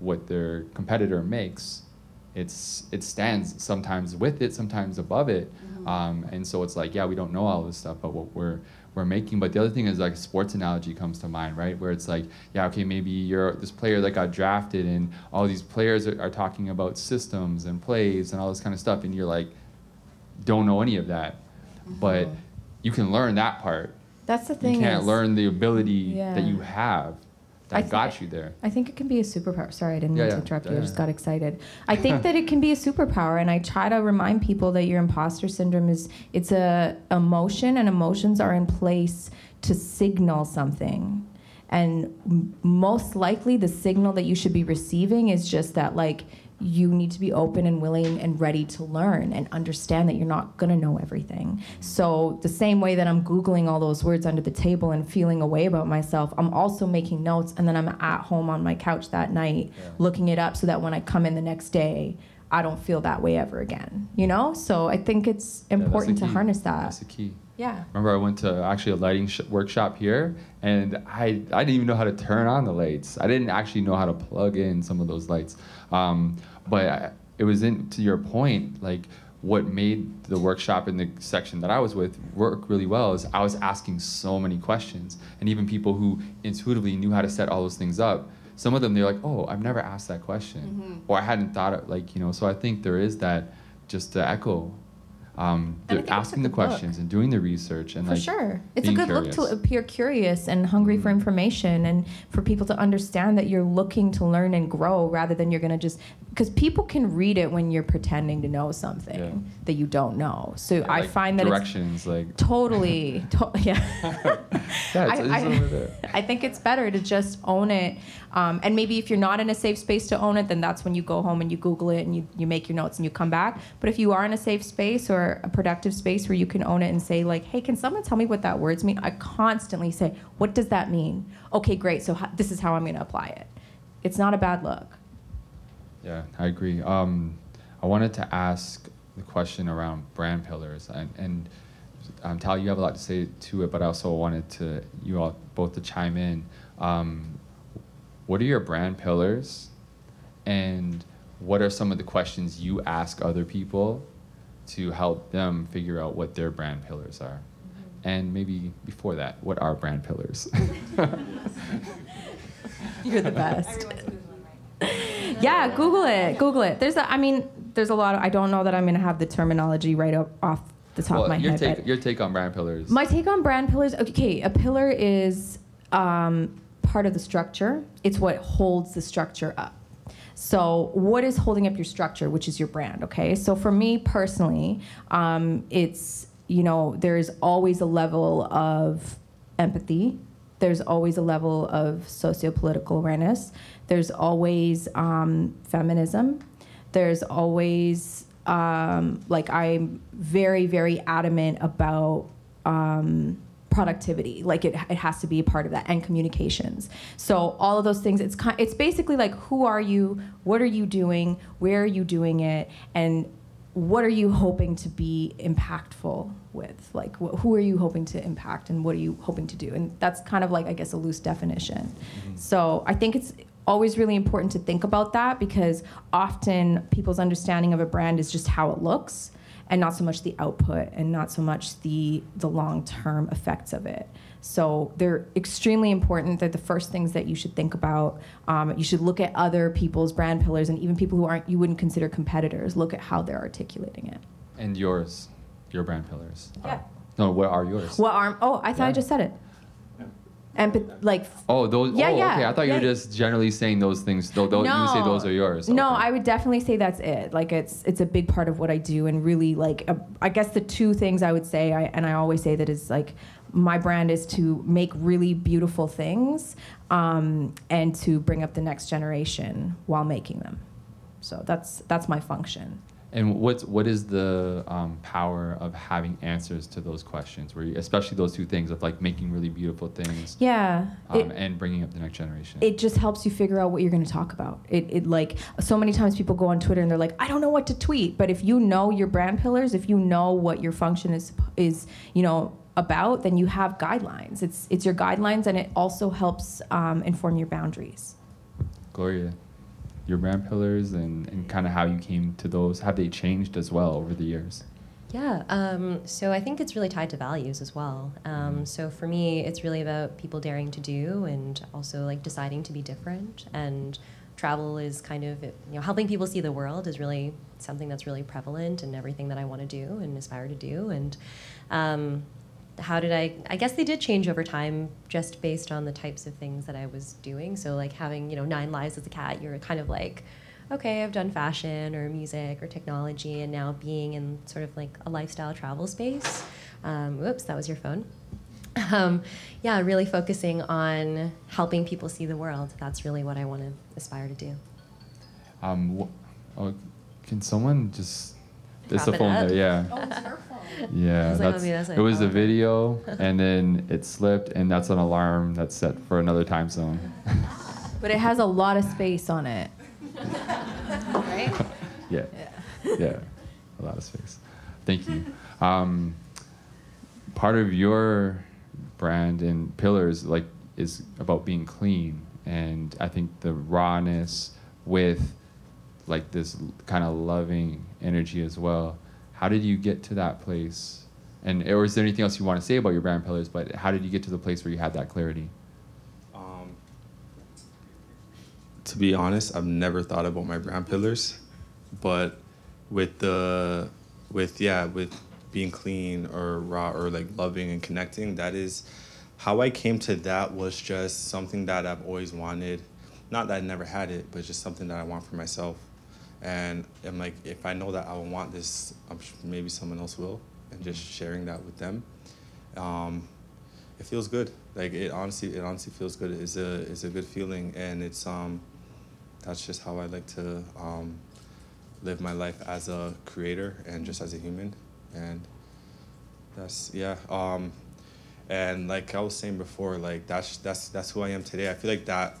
what their competitor makes it's it stands sometimes with it, sometimes above it, mm-hmm. um, and so it's like yeah, we don't know all this stuff, but what we're we're making. But the other thing is like sports analogy comes to mind, right? Where it's like, yeah, okay, maybe you're this player that got drafted, and all these players are, are talking about systems and plays and all this kind of stuff, and you're like, don't know any of that, mm-hmm. but you can learn that part. That's the thing. You can't is, learn the ability yeah. that you have that th- got you there. I think it can be a superpower. Sorry, I didn't yeah, mean to interrupt yeah, you. I just got excited. I think that it can be a superpower, and I try to remind people that your imposter syndrome is it's a emotion, and emotions are in place to signal something. And most likely, the signal that you should be receiving is just that, like you need to be open and willing and ready to learn and understand that you're not going to know everything. So, the same way that I'm Googling all those words under the table and feeling a way about myself, I'm also making notes and then I'm at home on my couch that night yeah. looking it up so that when I come in the next day, I don't feel that way ever again. You know? So, I think it's important yeah, to harness that. That's the key. Yeah. Remember, I went to actually a lighting sh- workshop here, and I I didn't even know how to turn on the lights. I didn't actually know how to plug in some of those lights. Um, but I, it was in to your point, like what made the workshop in the section that I was with work really well is I was asking so many questions, and even people who intuitively knew how to set all those things up. Some of them they're like, "Oh, I've never asked that question," mm-hmm. or "I hadn't thought of like you know." So I think there is that just to echo um, asking the questions look. and doing the research and for like sure it's a good curious. look to appear curious and hungry mm-hmm. for information and for people to understand that you're looking to learn and grow rather than you're going to just because people can read it when you're pretending to know something yeah. that you don't know so yeah, i like find that directions like totally to- yeah, yeah I, I, I, think it's better to just own it um, and maybe if you're not in a safe space to own it then that's when you go home and you google it and you, you make your notes and you come back but if you are in a safe space or a productive space where you can own it and say like hey can someone tell me what that words mean? I constantly say what does that mean? Okay great. So this is how i'm going to apply it. It's not a bad look. Yeah i agree. Um, i wanted to ask the question around brand pillars and, and um, Tal, you have a lot to say to it, but I also wanted to you all both to chime in. Um, what are your brand pillars, and what are some of the questions you ask other people to help them figure out what their brand pillars are. Mm-hmm. And maybe before that, what are brand pillars? You're the best. yeah, Google it. Google it. There's a, I mean, there's a lot of, I don't know that I'm going to have the terminology right up, off the top well, of my your head. Take, your take on brand pillars. My take on brand pillars, okay, a pillar is um, part of the structure. It's what holds the structure up. So, what is holding up your structure, which is your brand? Okay. So, for me personally, um, it's, you know, there's always a level of empathy, there's always a level of socio political awareness, there's always um, feminism, there's always, um, like, I'm very, very adamant about. Um, productivity like it, it has to be a part of that and communications. So all of those things it's kind it's basically like who are you? What are you doing? Where are you doing it? And what are you hoping to be impactful with? Like wh- who are you hoping to impact and what are you hoping to do? And that's kind of like i guess a loose definition. Mm-hmm. so i think it's always really important to think about that because often people's understanding of a brand is just how it looks and not so much the output and not so much the the long-term effects of it. So they're extremely important. They're the first things that you should think about. Um, you should look at other people's brand pillars and even people who aren't you wouldn't consider competitors. Look at how they're articulating it. And yours your brand pillars. Yeah. Are, no what are yours? What are oh i thought yeah. i just said it Empath- like oh those yeah, oh, yeah okay i thought yeah. you were just generally saying those things though no, you say those are yours. No i would definitely say that's it. Like it's it's a big part of what i do and really like uh, i guess the two things i would say I, and i always say that is like my brand is to make really beautiful things um, and to bring up the next generation while making them. So that's that's my function and what's what is the um, power of having answers to those questions? Where you, especially those two things of like making really beautiful things, yeah, um, it, and bringing up the next generation. It just helps you figure out what you're going to talk about. It, it like so many times people go on Twitter and they're like, I don't know what to tweet. But if you know your brand pillars, if you know what your function is is you know about, then you have guidelines. It's it's your guidelines, and it also helps um, inform your boundaries. Gloria your brand pillars and, and kind of how you came to those have they changed as well over the years Yeah, um, so I think it's really tied to values as well. Um, so for me, it's really about people daring to do and also like deciding to be different. And travel is kind of, you know, helping people see the world is really something that's really prevalent in everything that I want to do and aspire to do. And um, how did I, I guess they did change over time just based on the types of things that I was doing. So like having, you know, nine lives as a cat, you're kind of like, okay, I've done fashion or music or technology, and now being in sort of like a lifestyle travel space. Um, whoops, that was your phone. Um, yeah, really focusing on helping people see the world. That's really what I want to aspire to do. Um, wh- oh, can someone just? It's Prop the it phone up. there, yeah. Oh, it's her phone. Yeah, I was like, that's, maybe that's it was like, a oh. video, and then it slipped, and that's an alarm that's set for another time zone. But it has a lot of space on it. right? yeah. yeah, a lot of space. Thank you. Um, part of your brand and pillars like is about being clean, and I think the rawness with like this kind of loving energy as well. How did you get to that place? And or is there anything else you want to say about your brand pillars? But how did you get to the place where you had that clarity? Um, to be honest, I've never thought about my brand pillars, but with the with yeah with being clean or raw or like loving and connecting, that is how I came to that was just something that I've always wanted. Not that I never had it, but just something that I want for myself. And I'm like, if I know that I will want this, sure maybe someone else will, and just sharing that with them. Um, it feels good. Like it honestly, it honestly feels good. It's a it's a good feeling, and it's um, that's just how I like to um, live my life as a creator and just as a human, and that's yeah. Um, and like I was saying before, like that's that's that's who I am today. I feel like that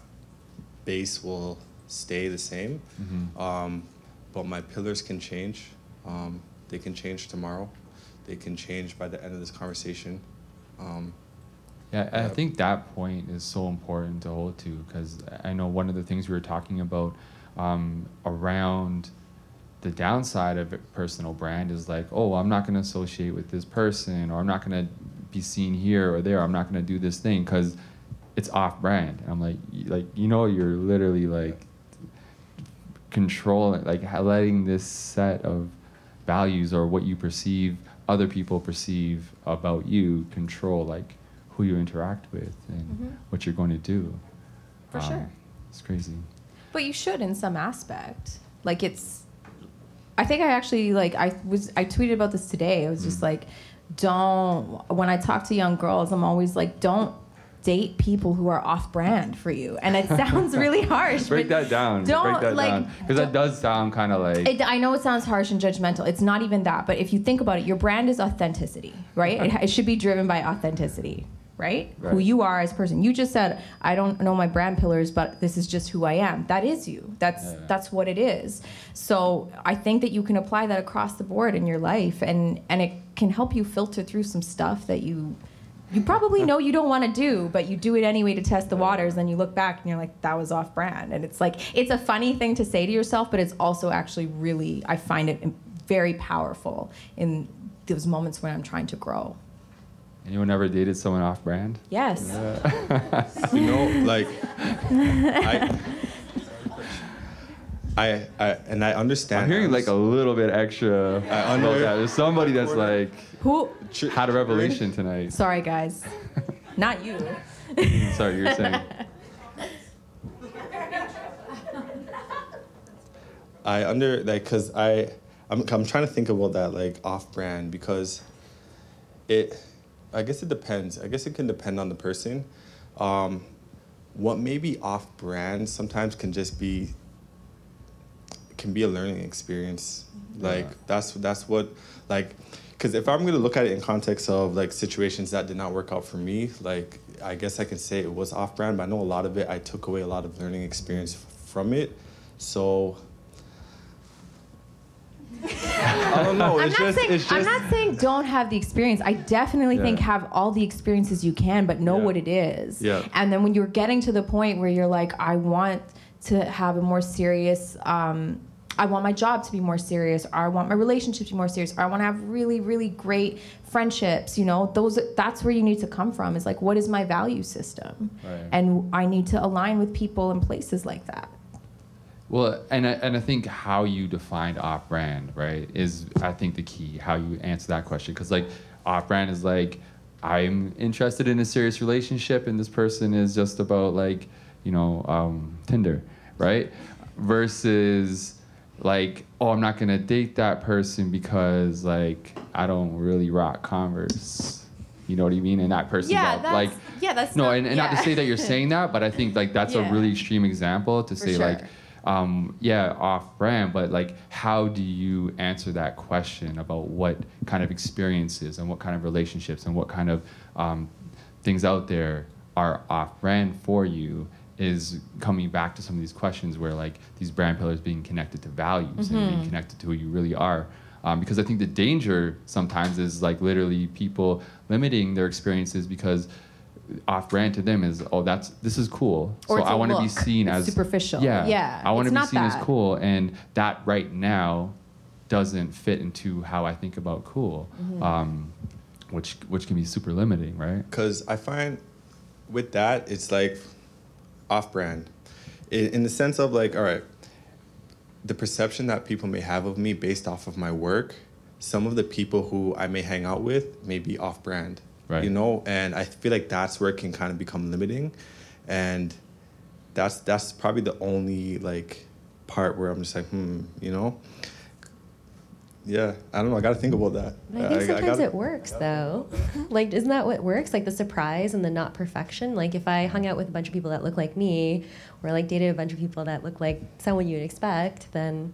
base will stay the same, Mhm. um, but my pillars can change. Um, they can change tomorrow. They can change by the end of this conversation. Um, Yeah, I think that point is so important to hold to because I know one of the things we were talking about um, around the downside of a personal brand is like, oh, I'm not going to associate with this person, or I'm not going to be seen here or there. I'm not going to do this thing because it's off brand. And I'm like, like you know, you're literally like controlling, like letting this set of values or what you perceive other people perceive about you control like who you interact with and Mhm. what you're going to do. For sure. It's crazy. But you should in some aspect. Like it's I think I actually like I was I tweeted about this today. I was just Mm. like don't when I talk to young girls, I'm always like don't date people who are off brand for you. And it sounds really harsh. Break that down. Don't Break that like down because that does sound kind of like It, I know it sounds harsh and judgmental. It's not even that. But if you think about it, your brand is authenticity, right? it, it should be driven by authenticity, right? Who you are as a person. You just said, I don't know my brand pillars, but this is just who I am. That is you. That's Yeah. that's what it is. So I think that you can apply that across the board in your life, and and it can help you filter through some stuff that you. You probably know you don't want to do, but you do it anyway to test the waters. Then you look back and you're like, that was off brand. And it's like, it's a funny thing to say to yourself, but it's also actually really, I find it very powerful in those moments when I'm trying to grow. anyone ever dated someone off brand? Yes. you know, like I, I, I, and I understand. I'm hearing like a little bit extra about under- that. There's somebody that's like Who? Had a revelation tonight. Sorry, guys. Not you. Sorry, you were saying. I under like because I I'm I'm trying to think about that like off brand because it I guess it depends. I guess it can depend on the person. Um, what may be off brand sometimes can just be can be a learning experience. Like that's that's what like because if I'm gonna look at it in context of like situations that did not work out for me, like I guess I can say it was off brand, but I know a lot of it I took away a lot of learning experience f- from it. So I don't know. I'm It's not, just saying, it's I'm not saying don't have the experience. I definitely think have all the experiences you can, but know Yeah. what it is. Yeah. And then when you're getting to the point where you're like, I want to have a more serious um, I want my job to be more serious, or I want my relationship to be more serious, or I want to have really, really great friendships. You know, those that's where you need to come from. Is like, what is my value system? Right. And I need to align with people and places like that. Well, and I, and I think how you define off brand, right, is I think the key. How you answer that question, because like off brand is like I'm interested in a serious relationship, and this person is just about like you know um, Tinder, right? Versus like oh I'm not gonna date that person because like I don't really rock Converse. You know what I mean? And that person's Yeah, that's- like yeah, that's no, not- and, and not to say that you're saying that, but I think like that's Yeah. a really extreme example to say like um, yeah, off brand, but like, how do you answer that question about what kind of experiences and what kind of relationships and what kind of um, things out there are off brand for you? Is coming back to some of these questions where like these brand pillars being connected to values and being connected to who you really are. Um, because I think the danger sometimes is like literally people limiting their experiences because off brand to them is oh that's this is cool. Or so it's I a want to be seen It's as superficial. yeah. Yeah, I want to be not seen as cool and that right now doesn't fit into how I think about cool Mm-hmm. um, which which can be super limiting right? Because I find with that, it's like off brand. In, in the sense of like, all right, the perception that people may have of me based off of my work, some of the people who I may hang out with may be off brand. Right. You know, and I feel like that's where it can kind of become limiting. And that's that's probably the only like part where I'm just like, hmm, you know? Yeah, I don't know. I got to think about that. But I think sometimes gotta- it works though. like, isn't that what works? Like the surprise and the not perfection. Like if I hung out with a bunch of people that look like me, or like dated a bunch of people that look like someone you'd expect, then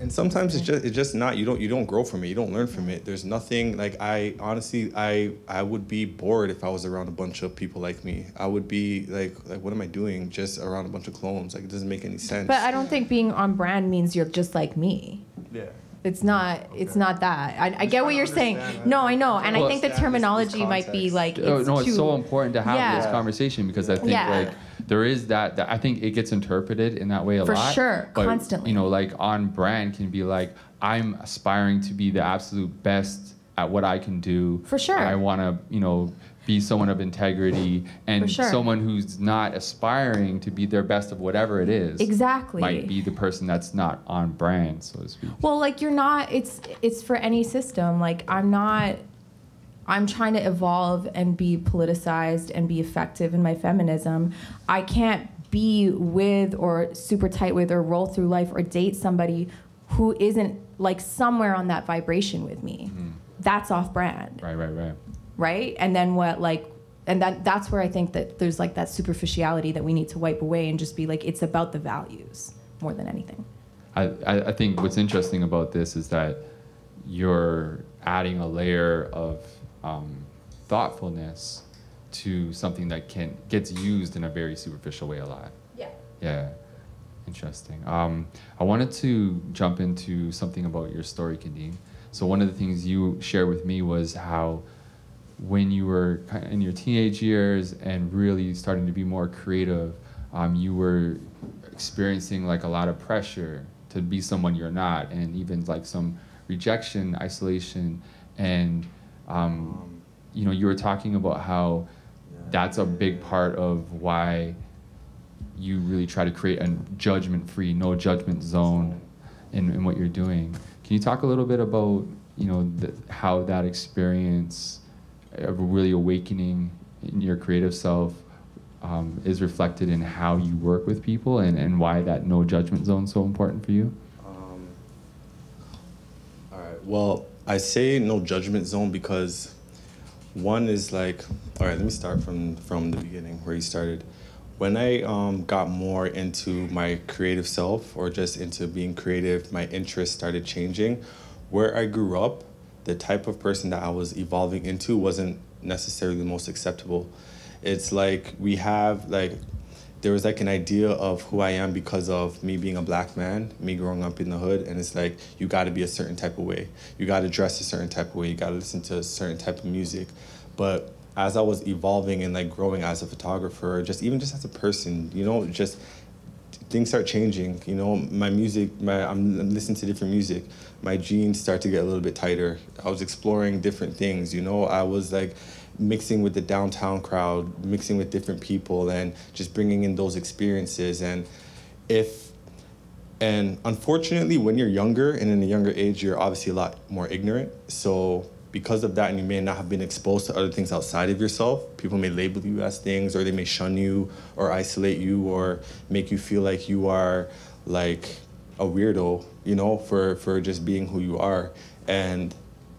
And sometimes it's just it's just not you don't you don't grow from it. You don't learn from it. There's nothing like I honestly I I would be bored if I was around a bunch of people like me. I would be like like what am I doing just around a bunch of clones? Like it doesn't make any sense. But I don't think being on brand means you're just like me. yeah. It's not. It's Okay. not that. I, I get what you're saying. understand, No, I know, and I think the understand this- this terminology might be context. like. Oh, It's no it's too, so important to have this conversation because I think Yeah. like there is that, that I think it gets interpreted in that way a For lot sure, but, constantly. you know like on brand can be like I'm aspiring to be the absolute best at what I can do For sure. I want to you know be someone of integrity and sure. someone who's not aspiring to be their best of whatever it is Exactly. might be the person that's not on brand so to speak Well, like you're not. It's it's for any system. Like I'm not. I'm trying to evolve and be politicized and be effective in my feminism. I can't be with or super tight with or roll through life or date somebody who isn't like somewhere on that vibration with me. Mm-hmm. That's off brand. right right right right and then what like and that that's where i think that there's like that superficiality that we need to wipe away and just be like it's about the values more than anything I, I I think what's interesting about this is that you're adding a layer of um, thoughtfulness to something that can gets used in a very superficial way a lot. yeah Yeah, interesting. Um, I wanted to jump into something about your story, Kadeem. So one of the things you shared with me was how when you were in your teenage years and really starting to be more creative, um, you were experiencing like a lot of pressure to be someone you're not, and even like some rejection, isolation, and um, you know you were talking about how that's a big part of why you really try to create a judgment-free, no judgment zone in, in what you're doing. Can you talk a little bit about you know the, how that experience of really awakening in your creative self um, is reflected in how you work with people and, and why that no judgment zone is so important for you? Um, all right. Well, I say no judgment zone because one is like, all right. Let me start from from the beginning where you started. When I um, got more into my creative self, or just into being creative, my interests started changing. Where I grew up, the type of person that I was evolving into wasn't necessarily the most acceptable. It's like we have like there was like an idea of who I am because of me being a black man, me growing up in the hood, and it's like you got to be a certain type of way, you got to dress a certain type of way, you got to listen to a certain type of music. But as I was evolving and like growing as a photographer, just even just as a person, you know, just things start changing. You know, my music, my I'm, I'm listening to different music. My jeans start to get a little bit tighter. I was exploring different things. You know, I was like mixing with the downtown crowd, mixing with different people, and just bringing in those experiences. And if and unfortunately, when you're younger and in a younger age, you're obviously a lot more ignorant. So because of that, and you may not have been exposed to other things outside of yourself, people may label you as things, or they may shun you, or isolate you, or make you feel like you are like a weirdo, you know, for for just being who you are. And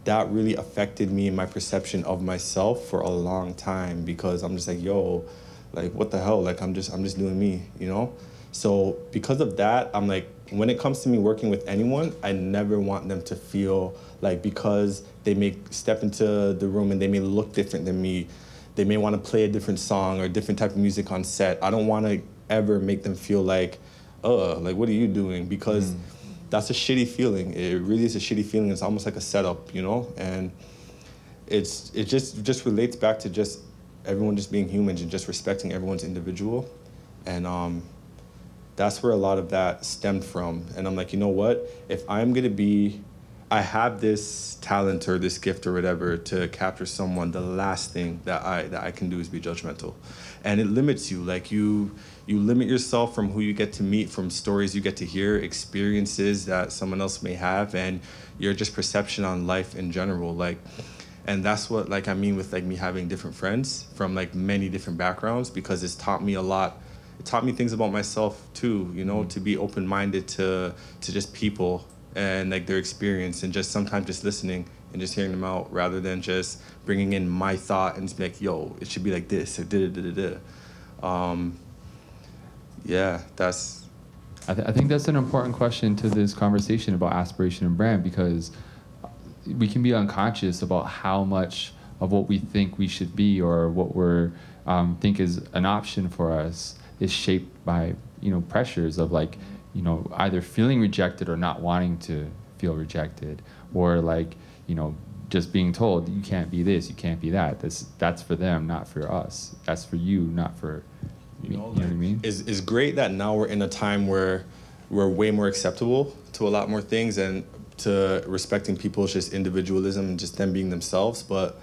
that really affected me and my perception of myself for a long time because I'm just like, yo, like what the hell? Like I'm just I'm just doing me, you know? So because of that, I'm like when it comes to me working with anyone, I never want them to feel like because they may step into the room and they may look different than me, they may want to play a different song or different type of music on set. I don't want to ever make them feel like, uh, like what are you doing? Because mm. that's a shitty feeling. It really is a shitty feeling. It's almost like a setup, you know? And it's it just just relates back to just everyone just being humans and just respecting everyone's individual. And um, that's where a lot of that stemmed from. And I'm like, you know what? If I'm gonna be, I have this talent or this gift or whatever to capture someone, the last thing that I that I can do is be judgmental, and it limits you. Like you, you limit yourself from who you get to meet, from stories you get to hear, experiences that someone else may have, and your just perception on life in general. Like and that's what like i mean with like me having different friends from like many different backgrounds because it's taught me a lot it taught me things about myself too you know mm-hmm. to be open-minded to to just people and like their experience and just sometimes just listening and just hearing them out rather than just bringing in my thought and just be like yo it should be like this or da da da da um yeah that's I, th- I think that's an important question to this conversation about aspiration and brand because we can be unconscious about how much of what we think we should be or what we're um, think is an option for us is shaped by you know pressures of like you know either feeling rejected or not wanting to feel rejected or like you know just being told you can't be this you can't be that. That's that's for them not for us. That's for you not for you know, you know what I mean? it's, it's great that now we're in a time where we're way more acceptable to a lot more things and to respecting people's just individualism and just them being themselves but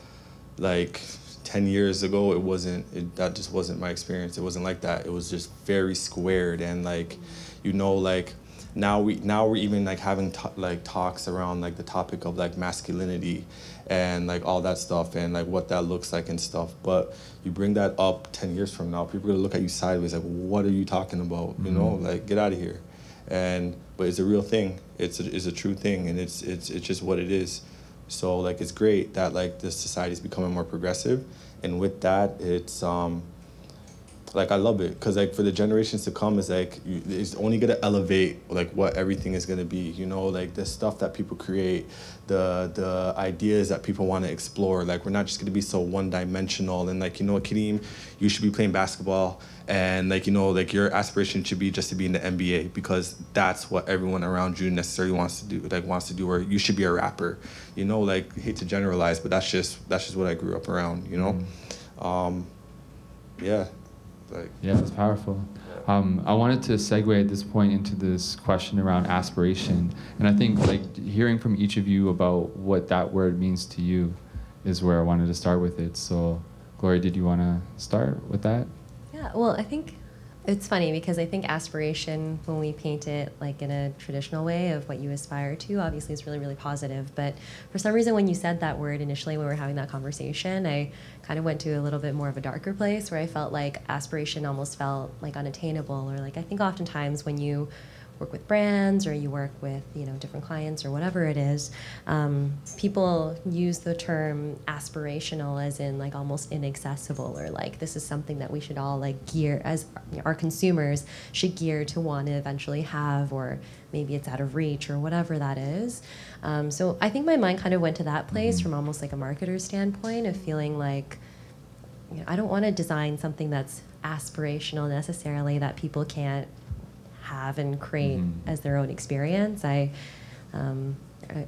like 10 years ago it wasn't it, that just wasn't my experience. It wasn't like that. It was just very squared and like you know like now we now we're even like having t- like talks around like the topic of like masculinity and like all that stuff and like what that looks like and stuff. But you bring that up 10 years from now people are gonna look at you sideways like what are you talking about mm-hmm. you know mm-hmm. like get out of here and but it's a real thing it's a, it's a true thing and it's it's it's just what it is so like it's great that like the society is becoming more progressive, and with that, it's um, like I love it because like for the generations to come, it's like you, it's only gonna elevate like what everything is gonna be. You know, like the stuff that people create, the the ideas that people want to explore. Like we're not just gonna be so one dimensional and like you know, Kadeem, you should be playing basketball and like you know like your aspiration should be just to be in the NBA because that's what everyone around you necessarily wants to do like wants to do or you should be a rapper you know like hate to generalize but that's just that's just what I grew up around you know mm. um, yeah like yeah it's powerful um, I wanted to segue at this point into this question around aspiration. And I think like hearing from each of you about what that word means to you is where I wanted to start with it. So Gloria did you want to start with that? Yeah, well, I think it's funny because I think aspiration, when we paint it like in a traditional way of what you aspire to, obviously is really, really positive. But for some reason, when you said that word initially when we were having that conversation, I kind of went to a little bit more of a darker place where I felt like aspiration almost felt like unattainable, or like I think oftentimes when you work with brands or you work with you know different clients or whatever it is um, people use the term aspirational as in like almost inaccessible or like this is something that we should all like gear as our consumers should gear to want to eventually have or maybe it's out of reach or whatever that is um, so i think my mind kind of went to that place mm-hmm. from almost like a marketer standpoint of feeling like you know, i don't want to design something that's aspirational necessarily that people can't have and create mm-hmm. as their own experience. I, um,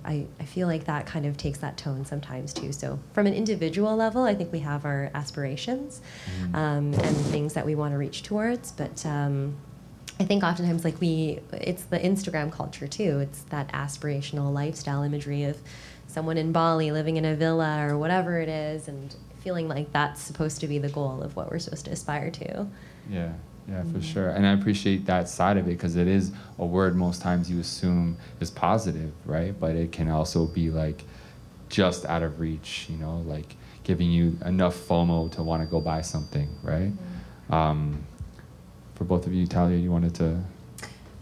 I, I feel like that kind of takes that tone sometimes too. So from an individual level, I think we have our aspirations mm-hmm. um, and things that we want to reach towards. But um, I think oftentimes like we it's the Instagram culture too. It's that aspirational lifestyle imagery of someone in Bali living in a villa or whatever it is and feeling like that's supposed to be the goal of what we're supposed to aspire to. Yeah. Yeah, for sure. And I appreciate that side of it because it is a word most times you assume is positive, right? But it can also be like just out of reach, you know, like giving you enough FOMO to want to go buy something, right? Um, for both of you, Talia, you wanted to.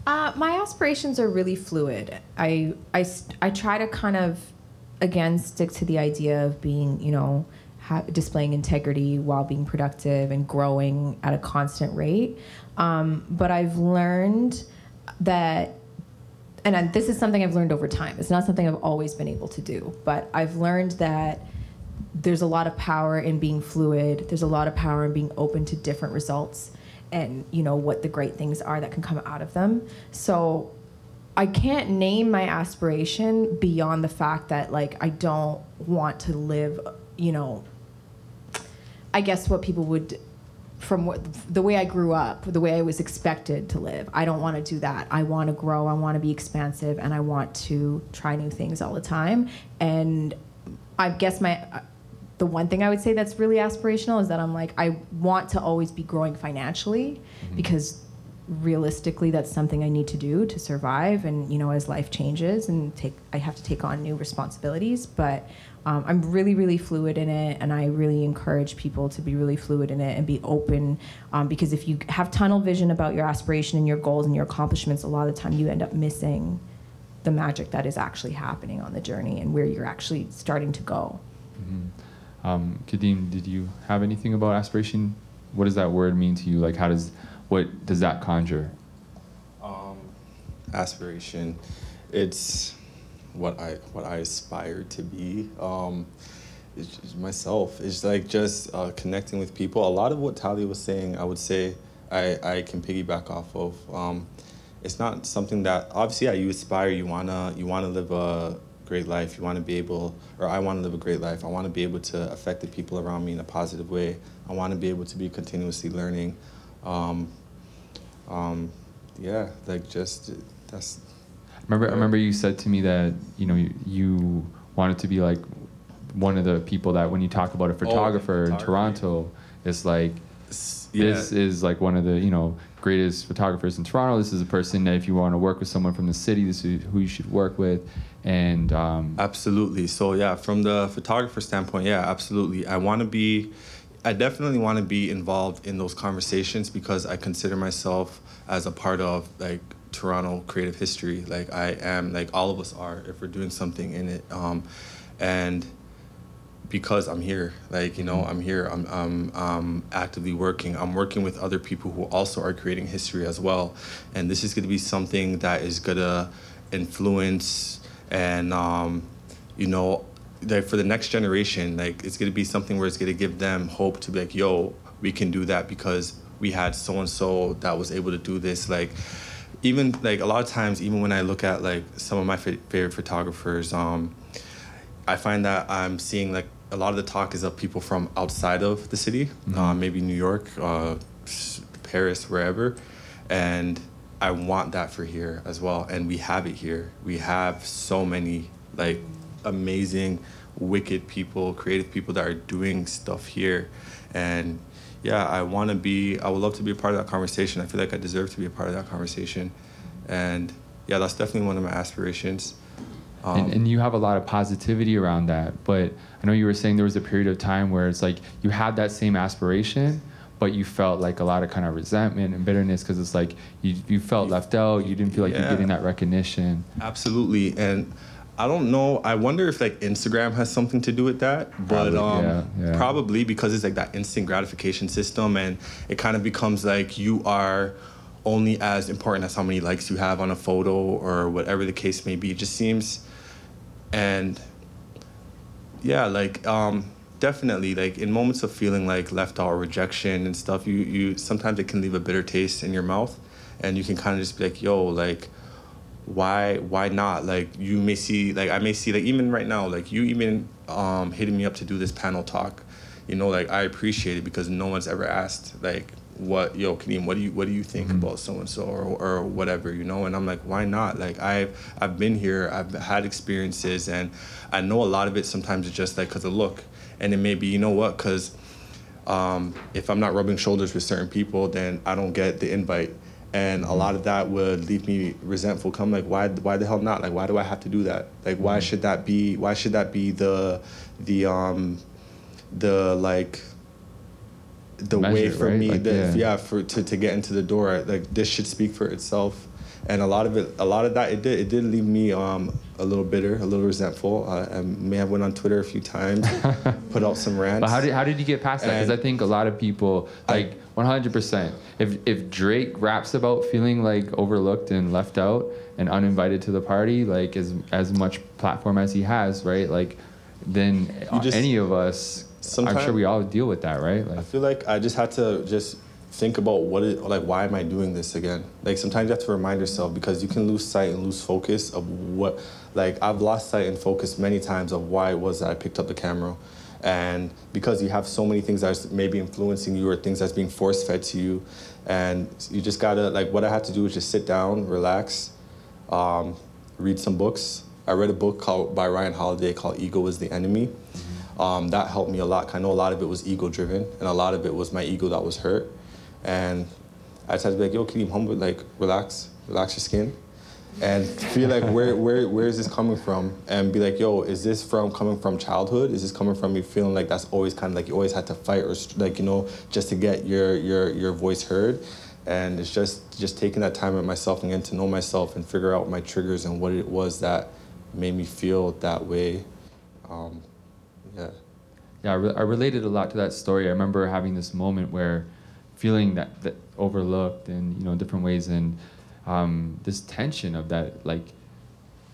Uh, my aspirations are really fluid. I, I, I try to kind of, again, stick to the idea of being, you know, ha- displaying integrity while being productive and growing at a constant rate. Um, but I've learned that, and I, this is something I've learned over time. It's not something I've always been able to do, but I've learned that there's a lot of power in being fluid. There's a lot of power in being open to different results and you know what the great things are that can come out of them. So I can't name my aspiration beyond the fact that like I don't want to live, you know, I guess what people would from what the way I grew up, the way I was expected to live. I don't want to do that. I want to grow, I want to be expansive and I want to try new things all the time. And I guess my the one thing I would say that's really aspirational is that I'm like I want to always be growing financially mm-hmm. because realistically that's something I need to do to survive and you know as life changes and take I have to take on new responsibilities but um, I'm really really fluid in it and I really encourage people to be really fluid in it and be open um, because if you have tunnel vision about your aspiration and your goals and your accomplishments a lot of the time you end up missing the magic that is actually happening on the journey and where you're actually starting to go. Um, Kadeem, did you have anything about aspiration? What does that word mean to you? Like, how does what does that conjure? Um, aspiration, it's what I what I aspire to be. Um, it's myself. It's like just uh, connecting with people. A lot of what Talia was saying, I would say, I I can piggyback off of. Um, it's not something that obviously yeah you aspire you wanna you wanna live a great life you want to be able or i want to live a great life i want to be able to affect the people around me in a positive way i want to be able to be continuously learning um, um, yeah like just that's Remember, I remember you said to me that you know you, you wanted to be like one of the people that when you talk about a photographer in. Toronto, it's like s- this is like one of the you know greatest photographers in Toronto. This is a person that if you want to work with someone from the city, this is who you should work with. And um, Absolutely. So yeah, from the photographer standpoint, yeah, absolutely. I want to be I definitely want to be involved in those conversations because I consider myself as a part of like Toronto creative history. Like I am like all of us are if we're doing something in it. Um and because I'm here, like you know, I'm here. I'm, I'm um, actively working. I'm working with other people who also are creating history as well, and this is going to be something that is gonna influence and um, you know, like for the next generation, like it's gonna be something where it's gonna give them hope to be like, yo, we can do that because we had so and so that was able to do this. Like, even like a lot of times, even when I look at like some of my fa- favorite photographers, um, I find that I'm seeing like a lot of the talk is of people from outside of the city, uh, maybe New York, uh, Paris, wherever, and I want that for here as well. And we have it here. We have so many like amazing, wicked people, creative people that are doing stuff here, and yeah, I want to be. I would love to be a part of that conversation. I feel like I deserve to be a part of that conversation, and yeah, that's definitely one of my aspirations. Um, and, and you have a lot of positivity around that. But I know you were saying there was a period of time where it's like you had that same aspiration, but you felt like a lot of kind of resentment and bitterness because it's like you, you felt left out. You didn't feel like Yeah. you're getting that recognition. Absolutely, and I don't know. I wonder if like Instagram has something to do with that, but Probably, um, yeah, yeah. probably because it's like that instant gratification system, and it kind of becomes like you are only as important as how many likes you have on a photo or whatever the case may be. It just seems, and yeah, like um, definitely like in moments of feeling like left out or rejection and stuff, you you sometimes it can leave a bitter taste in your mouth, and you can kind of just be like, yo, like why why not like you may see like i may see like even right now like you even um hitting me up to do this panel talk you know like i appreciate it because no one's ever asked like what yo Kadeem, what do you what do you think mm-hmm. about so and so or or whatever, you know? And I'm like, why not? Like I've I've been here, I've had experiences, and I know a lot of it. Sometimes it's just like because of look, and it may be you know what because. Um, if I'm not rubbing shoulders with certain people, then I don't get the invite and a lot of that would leave me resentful come like why why the hell not like why do i have to do that like why mm-hmm. should that be why should that be the the um the like the Measure, way for right? me like, the, yeah. yeah. for to, to get into the door like this should speak for itself and a lot of it a lot of that it did it did leave me um a little bitter a little resentful uh, i may have went on twitter a few times put out some rants but how did how did you get past that because i think a lot of people like I, 100%. If if Drake raps about feeling like overlooked and left out and uninvited to the party, like as as much platform as he has, right? Like then just, any of us I'm sure we all deal with that, right? Like, I feel like I just had to just think about what it like why am I doing this again? Like sometimes you have to remind yourself because you can lose sight and lose focus of what like I've lost sight and focus many times of why it was that I picked up the camera and because you have so many things that's maybe influencing you or things that's being force fed to you and you just gotta like what i had to do is just sit down relax um, read some books. I read a book called by ryan holiday called ego is the enemy. Mm-hmm. um, that helped me a lot i know a lot of it was ego driven and a lot of it was my ego that was hurt. And i just had to be like yo keep humble like relax relax your skin and feel like where where where is this coming from? And be like yo is this from coming from childhood? Is this coming from you feeling like that's always kind of like you always had to fight or like you know just to get your your your voice heard? And it's just just taking that time with myself and getting to know myself and figure out my triggers and what it was that made me feel that way. Um, yeah. Yeah I, re- I related a lot to that story. I remember having this moment where feeling that, that overlooked in you know different ways and um, this tension of that like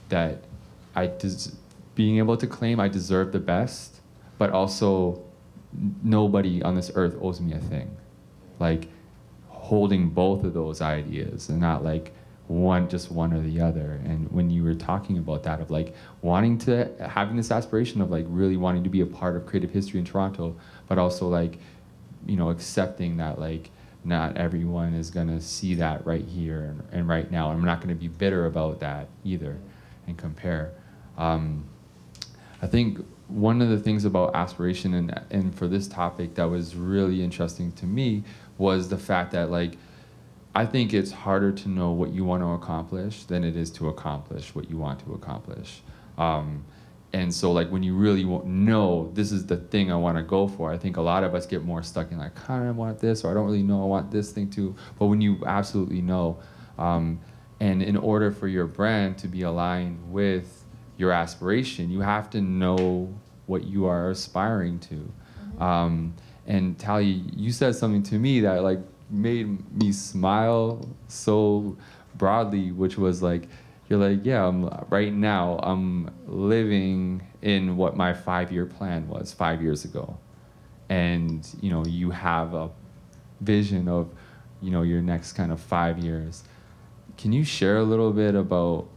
that I des- being able to claim I deserve the best, but also nobody on this earth owes me a thing. Like holding both of those ideas and not like one just one or the other and when you were talking about that of like wanting to having this aspiration of like really wanting to be a part of creative history in toronto but also like you know accepting that like not everyone is going to see that right here and, and right now. I'm not going to be bitter about that either and compare. Um, I think one of the things about aspiration and, and for this topic that was really interesting to me was the fact that like I think it's harder to know what you want to accomplish than it is to accomplish what you want to accomplish. Um, and so like when you really know this is the thing I want to go for, I think a lot of us get more stuck in like kind of want this or I don't really know I want this thing too. But when you absolutely know, um, and in order for your brand to be aligned with your aspiration, you have to know what you are aspiring to. Mm-hmm. Um, and Tally, you said something to me that like made me smile so broadly, which was like you're like, yeah, I'm, right now I'm living in what my five year plan was five years ago. And, you know, you have a vision of, you know, your next kind of five years. Can you share a little bit about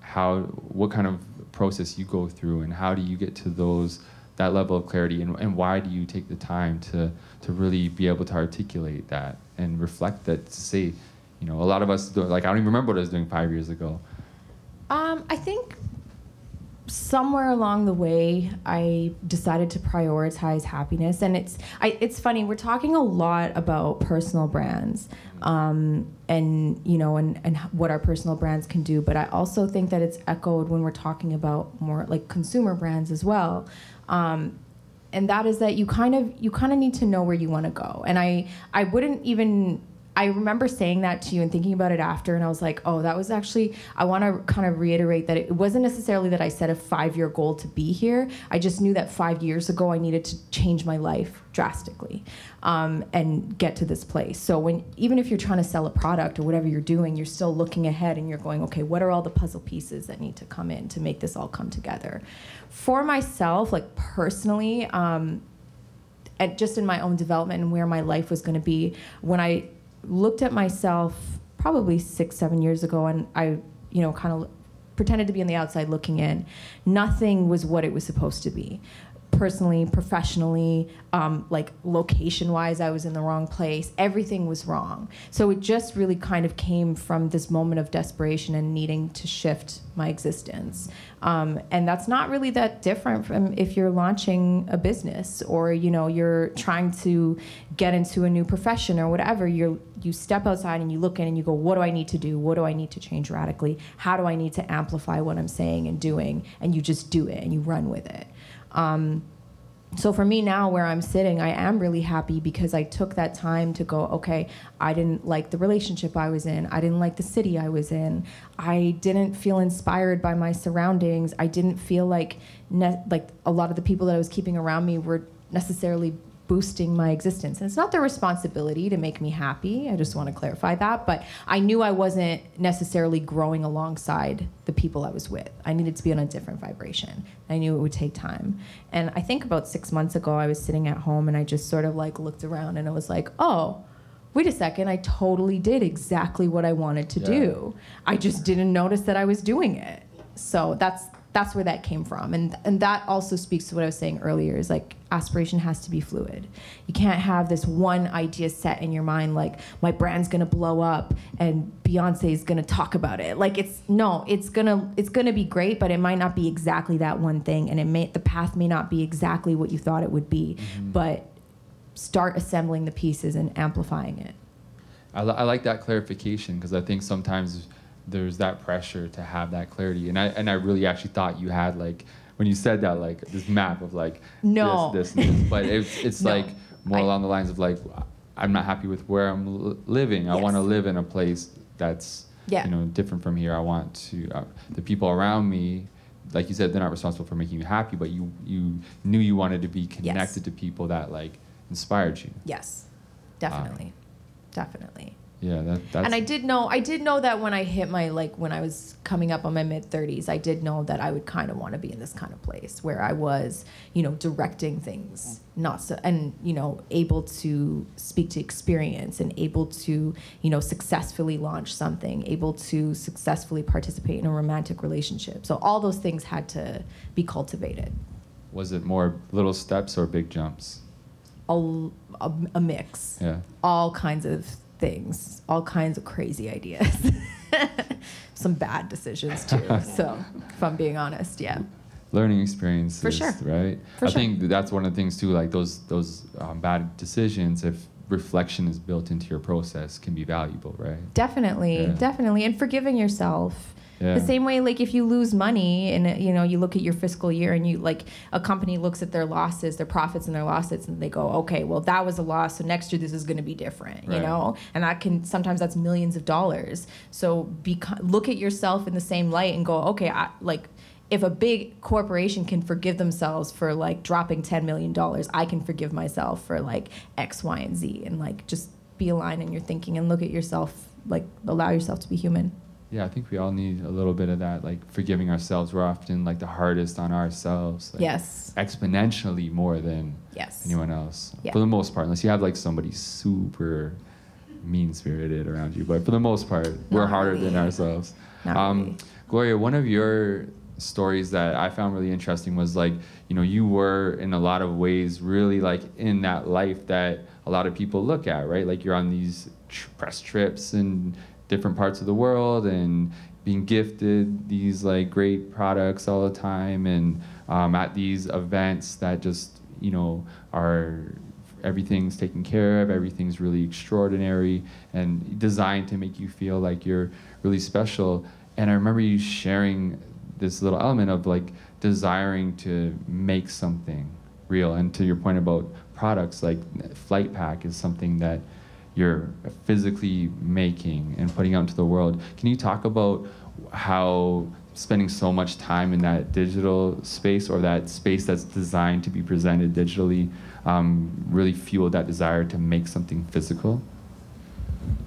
how, what kind of process you go through and how do you get to those, that level of clarity and, and why do you take the time to, to really be able to articulate that and reflect that to say, you know, a lot of us, like, I don't even remember what I was doing five years ago um, I think somewhere along the way I decided to prioritize happiness. And it's I, it's funny we're talking a lot about personal brands um, and you know and, and what our personal brands can do. But I also think that it's echoed when we're talking about more like consumer brands as well. Um, and that is that you kind of you kind of need to know where you want to go. And I I wouldn't even I remember saying that to you and thinking about it after, and I was like, oh, that was actually, I want to kind of reiterate that it wasn't necessarily that I set a five year goal to be here. I just knew that five years ago I needed to change my life drastically um, and get to this place. So, when even if you're trying to sell a product or whatever you're doing, you're still looking ahead and you're going, okay, what are all the puzzle pieces that need to come in to make this all come together? For myself, like personally, um, and just in my own development and where my life was going to be, when I looked at myself probably six, seven years ago, and I, you know, kind of pretended to be on the outside looking in. Nothing was what it was supposed to be. Personally, professionally, um, like location wise, I was in the wrong place. Everything was wrong. So it just really kind of came from this moment of desperation and needing to shift my existence. Um, and that's not really that different from if you're launching a business or you know you're trying to get into a new profession or whatever. You you step outside and you look in and you go, what do I need to do? What do I need to change radically? How do I need to amplify what I'm saying and doing? And you just do it and you run with it. Um, so for me now where i'm sitting i am really happy because i took that time to go okay i didn't like the relationship i was in. I didn't like the city i was in. I didn't feel inspired by my surroundings. I didn't feel like ne- like a lot of the people that i was keeping around me were necessarily boosting my existence. And it's not their responsibility to make me happy. I just want to clarify that. But I knew I wasn't necessarily growing alongside the people I was with. I needed to be on a different vibration. I knew it would take time. And I think about six months ago, I was sitting at home and I just sort of like looked around and I was like, oh, wait a second, I totally did exactly what I wanted to yeah. do. I just didn't notice that I was doing it. So that's that's where that came from. And and that also speaks to what i was saying earlier is like aspiration has to be fluid. You can't have this one idea set in your mind like my brand's gonna blow up and beyonce is gonna talk about it. Like it's no it's gonna it's gonna be great but it might not be exactly that one thing. And it may the path may not be exactly what you thought it would be. Mm-hmm. but start assembling the pieces and amplifying it. I, I like that clarification because i think sometimes there's that pressure to have that clarity. And I and I really actually thought you had like when you said that like this map of like no. this this, this. but it's it's no. like more I, along the lines of like I'm not happy with where I'm living. I want to live in a place that's yeah. you know different from here. I want to uh, the people around me like you said they're not responsible for making you happy, but you you knew you wanted to be connected yes. to people that like inspired you. Yes. Definitely. Um, Definitely. Yeah, that, that's. And I did know, I did know that when I hit my like when I was coming up on my mid thirties, I did know that I would kind of want to be in this kind of place where I was, you know, directing things, not so, and you know, able to speak to experience and able to, you know, successfully launch something, able to successfully participate in a romantic relationship. So all those things had to be cultivated. Was it more little steps or big jumps? A, a, a mix. Yeah. All kinds of things, all kinds of crazy ideas. Some bad decisions too. so, if I'm being honest, yeah. Learning experiences, for sure, right? For I sure. think that's one of the things too. Like those those um, bad decisions, if reflection is built into your process, can be valuable, right? Definitely, yeah. definitely, and forgiving yourself yeah. The same way, like if you lose money and you know you look at your fiscal year and you like a company looks at their losses, their profits and their losses, and they go, okay, well that was a loss, so next year this is going to be different, right. you know, and that can sometimes that's millions of dollars. So be look at yourself in the same light and go, okay, I, like if a big corporation can forgive themselves for like dropping $10 million, I can forgive myself for like X, Y, and Z. And like just be aligned in your thinking and look at yourself, like allow yourself to be human yeah, I think we all need a little bit of that, like forgiving ourselves. We're often like the hardest on ourselves. Like, yes. Exponentially more than yes. anyone else. Yeah. For the most part, unless you have like somebody super mean spirited around you. But for the most part, Not we're harder really. than ourselves. Not um, really. Gloria, one of your stories that I found really interesting was like, you know, you were in a lot of ways really like in that life that a lot of people look at, right? Like you're on these press trips and different parts of the world and being gifted these like great products all the time and um, at these events that just you know are everything's taken care of everything's really extraordinary and designed to make you feel like you're really special. And i remember you sharing this little element of like desiring to make something real and to your point about products like flight pack is something that you're physically making and putting out into the world. Can you talk about how spending so much time in that digital space or that space that's designed to be presented digitally um, really fueled that desire to make something physical?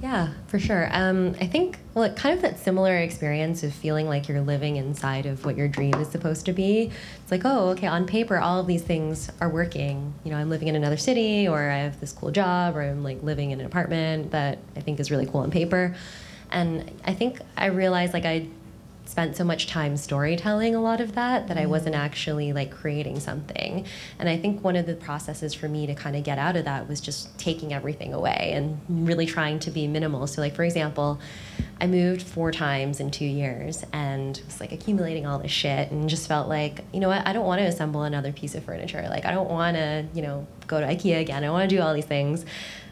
Yeah, for sure. Um, I think well, kind of that similar experience of feeling like you're living inside of what your dream is supposed to be. It's like, oh, okay, on paper, all of these things are working. You know, I'm living in another city, or I have this cool job, or I'm like living in an apartment that I think is really cool on paper. And I think I realized like I spent so much time storytelling a lot of that that I mm. wasn't actually like creating something. And I think one of the processes for me to kind of get out of that was just taking everything away and really trying to be minimal. So like for example, I moved four times in two years and was like accumulating all this shit and just felt like, you know what, I don't want to assemble another piece of furniture. Like I don't want to, you know, go to IKEA again. I want to do all these things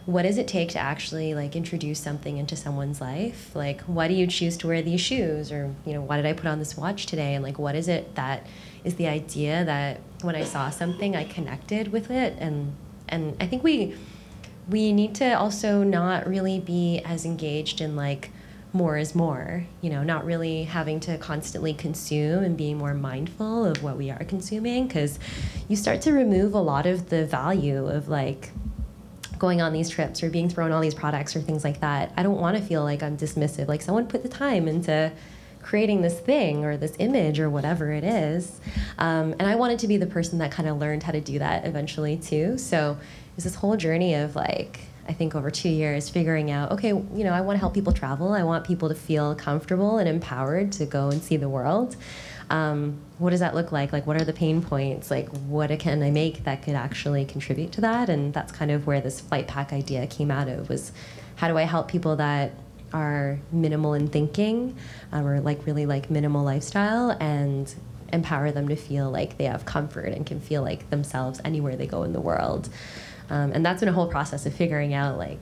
what does it take to actually like introduce something into someone's life? Like why do you choose to wear these shoes? Or you know why did i put on this watch today? And like what is it that is the idea that when i saw something i connected with it? And and i think we we need to also not really be as engaged in like more is more you know not really having to constantly consume and being more mindful of what we are consuming. Because you start to remove a lot of the value of like going on these trips or being thrown all these products or things like that, I don't want to feel like I'm dismissive. Like someone put the time into creating this thing or this image or whatever it is. Um, and I wanted to be the person that kind of learned how to do that eventually too. So it's this whole journey of like, I think over two years, figuring out, okay, you know, I want to help people travel. I want people to feel comfortable and empowered to go and see the world um, what does that look like? Like, what are the pain points? Like, what can I make that could actually contribute to that? And that's kind of where this flight pack idea came out of was how do I help people that are minimal in thinking um, or like really like minimal lifestyle and empower them to feel like they have comfort and can feel like themselves anywhere they go in the world. Um, and that's been a whole process of figuring out like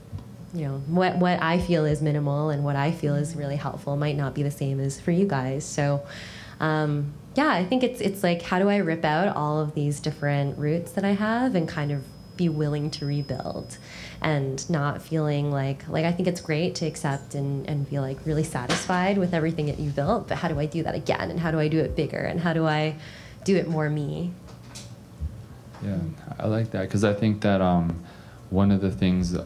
you know what what I feel is minimal and what I feel is really helpful might not be the same as for you guys. So um, yeah, I think it's it's like how do I rip out all of these different roots that I have and kind of be willing to rebuild and not feeling like like I think it's great to accept and, and feel like really satisfied with everything that you built, but how do I do that again and how do I do it bigger and how do I do it more me? Yeah, I like that because I think that um, one of the things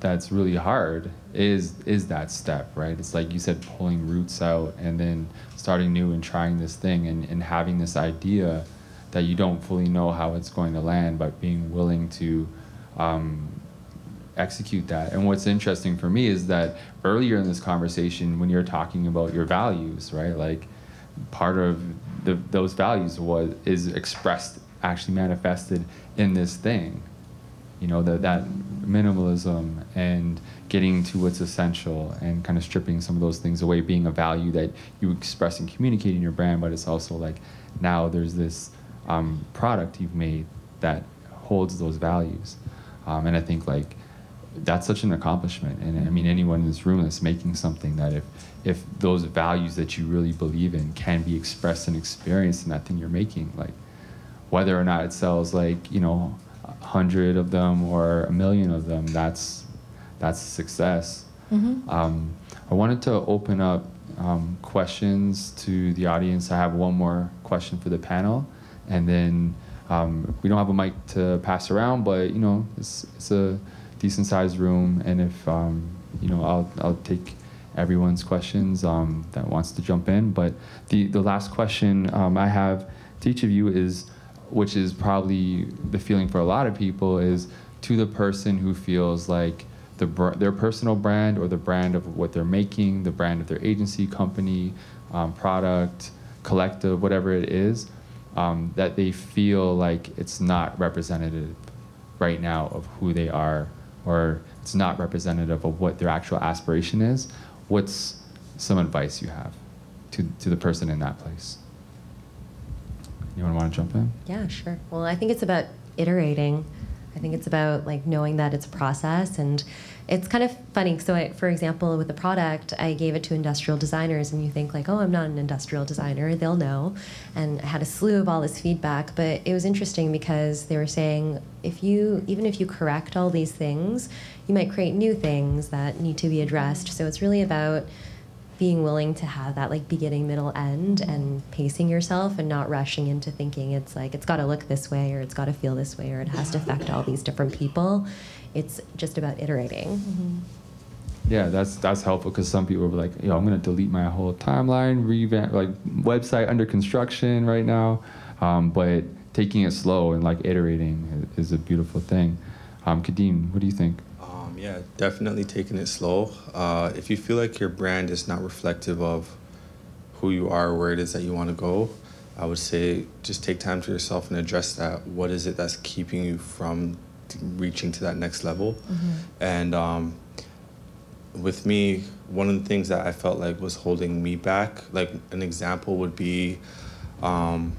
that's really hard is is that step, right? It's like you said, pulling roots out and then starting new and trying this thing and, and having this idea that you don't fully know how it's going to land, but being willing to um, execute that. And what's interesting for me is that earlier in this conversation, when you're talking about your values, right? Like part of the, those values was is expressed, actually manifested in this thing. You know, that that minimalism and getting to what's essential and kind of stripping some of those things away, being a value that you express and communicate in your brand, but it's also like now there's this um, product you've made that holds those values. Um, and I think like that's such an accomplishment. And I mean, anyone in this room that's making something that if if those values that you really believe in can be expressed and experienced in that thing you're making, like whether or not it sells like you know a hundred of them or a million of them, that's that's success. Mm-hmm. Um, I wanted to open up um, questions to the audience. I have one more question for the panel, and then um, we don't have a mic to pass around, but you know it's it's a decent sized room, and if um, you know I'll I'll take everyone's questions um, that wants to jump in. But the the last question um, I have to each of you is, which is probably the feeling for a lot of people, is to the person who feels like the, their personal brand or the brand of what they're making, the brand of their agency, company, um, product, collective, whatever it is, um, that they feel like it's not representative right now of who they are or it's not representative of what their actual aspiration is. What's some advice you have to, to the person in that place? Anyone want to jump in? Yeah, sure. Well, I think it's about iterating I think it's about like knowing that it's a process and it's kind of funny. So, I, for example, with the product, I gave it to industrial designers, and you think like, oh, I'm not an industrial designer; they'll know. And I had a slew of all this feedback, but it was interesting because they were saying if you, even if you correct all these things, you might create new things that need to be addressed. So it's really about being willing to have that like beginning middle end and pacing yourself and not rushing into thinking it's like it's got to look this way or it's got to feel this way or it has to affect all these different people. It's just about iterating. Mm-hmm. yeah that's that's helpful because some people are like yo i'm going to delete my whole timeline revamp like website under construction right now. Um, but taking it slow and like iterating is a beautiful thing. Um, Kadeem, what do you think yeah, definitely taking it slow. Uh, if you feel like your brand is not reflective of who you are, where it is that you want to go, I would say just take time to yourself and address that. What is it that's keeping you from reaching to that next level? Mm-hmm. And um, with me, one of the things that I felt like was holding me back, like an example would be um,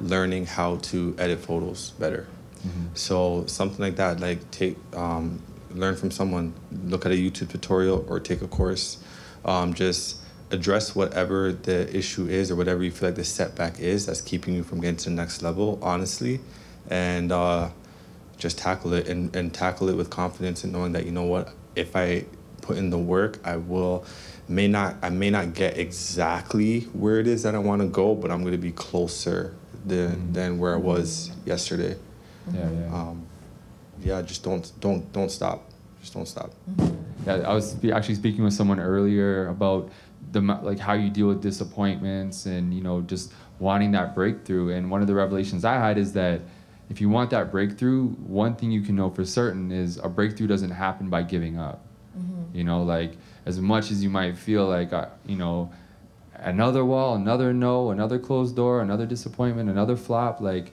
learning how to edit photos better. Mm-hmm. So something like that, like take um, learn from someone, look at a YouTube tutorial or take a course. Um, just address whatever the issue is or whatever you feel like the setback is that's keeping you from getting to the next level, honestly, and uh, just tackle it and, and tackle it with confidence and knowing that you know what, if I put in the work, I will may not I may not get exactly where it is that I want to go, but I'm going to be closer than mm-hmm. than where I was yesterday. Yeah, yeah. Um, yeah, just don't don't don't stop. Just don't stop. Yeah, I was actually speaking with someone earlier about the like how you deal with disappointments and you know just wanting that breakthrough. And one of the revelations I had is that if you want that breakthrough, one thing you can know for certain is a breakthrough doesn't happen by giving up. Mm-hmm. You know, like as much as you might feel like uh, you know another wall, another no, another closed door, another disappointment, another flop, like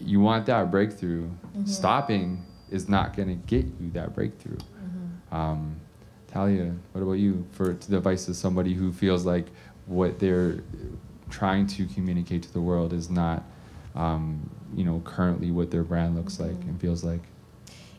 you want that breakthrough. Mm-hmm. Stopping is not going to get you that breakthrough. Mm-hmm. Um, Talia, what about you? For the advice of somebody who feels like what they're trying to communicate to the world is not, um, you know, currently what their brand looks mm-hmm. like and feels like.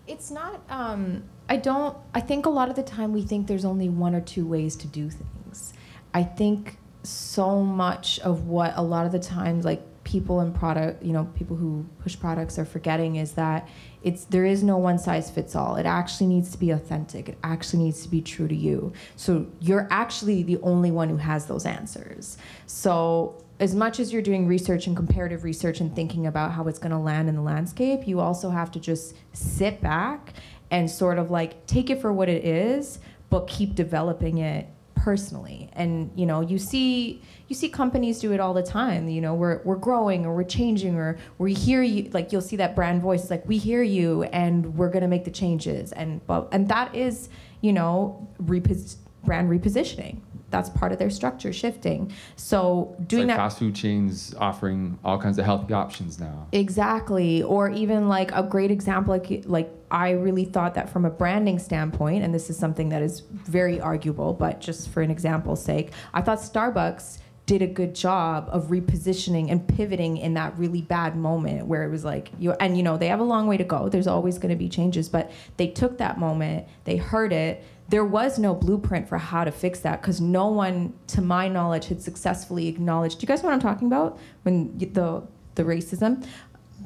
It's not. Um, I don't. I think a lot of the time we think there's only one or two ways to do things. I think so much of what a lot of the times like people and product, you know, people who push products are forgetting is that it's there is no one size fits all. It actually needs to be authentic. It actually needs to be true to you. So you're actually the only one who has those answers. So as much as you're doing research and comparative research and thinking about how it's going to land in the landscape, you also have to just sit back and sort of like take it for what it is, but keep developing it personally. And you know, you see you see companies do it all the time. You know, we're we're growing or we're changing or we hear you like you'll see that brand voice like we hear you and we're gonna make the changes and but and that is you know repos- brand repositioning that's part of their structure shifting. So doing like that fast food chains offering all kinds of healthy options now. Exactly. Or even like a great example like like I really thought that from a branding standpoint and this is something that is very arguable but just for an example's sake, I thought Starbucks did a good job of repositioning and pivoting in that really bad moment where it was like you and you know they have a long way to go there's always going to be changes but they took that moment they heard it there was no blueprint for how to fix that because no one, to my knowledge, had successfully acknowledged. Do you guys know what I'm talking about? When the the racism,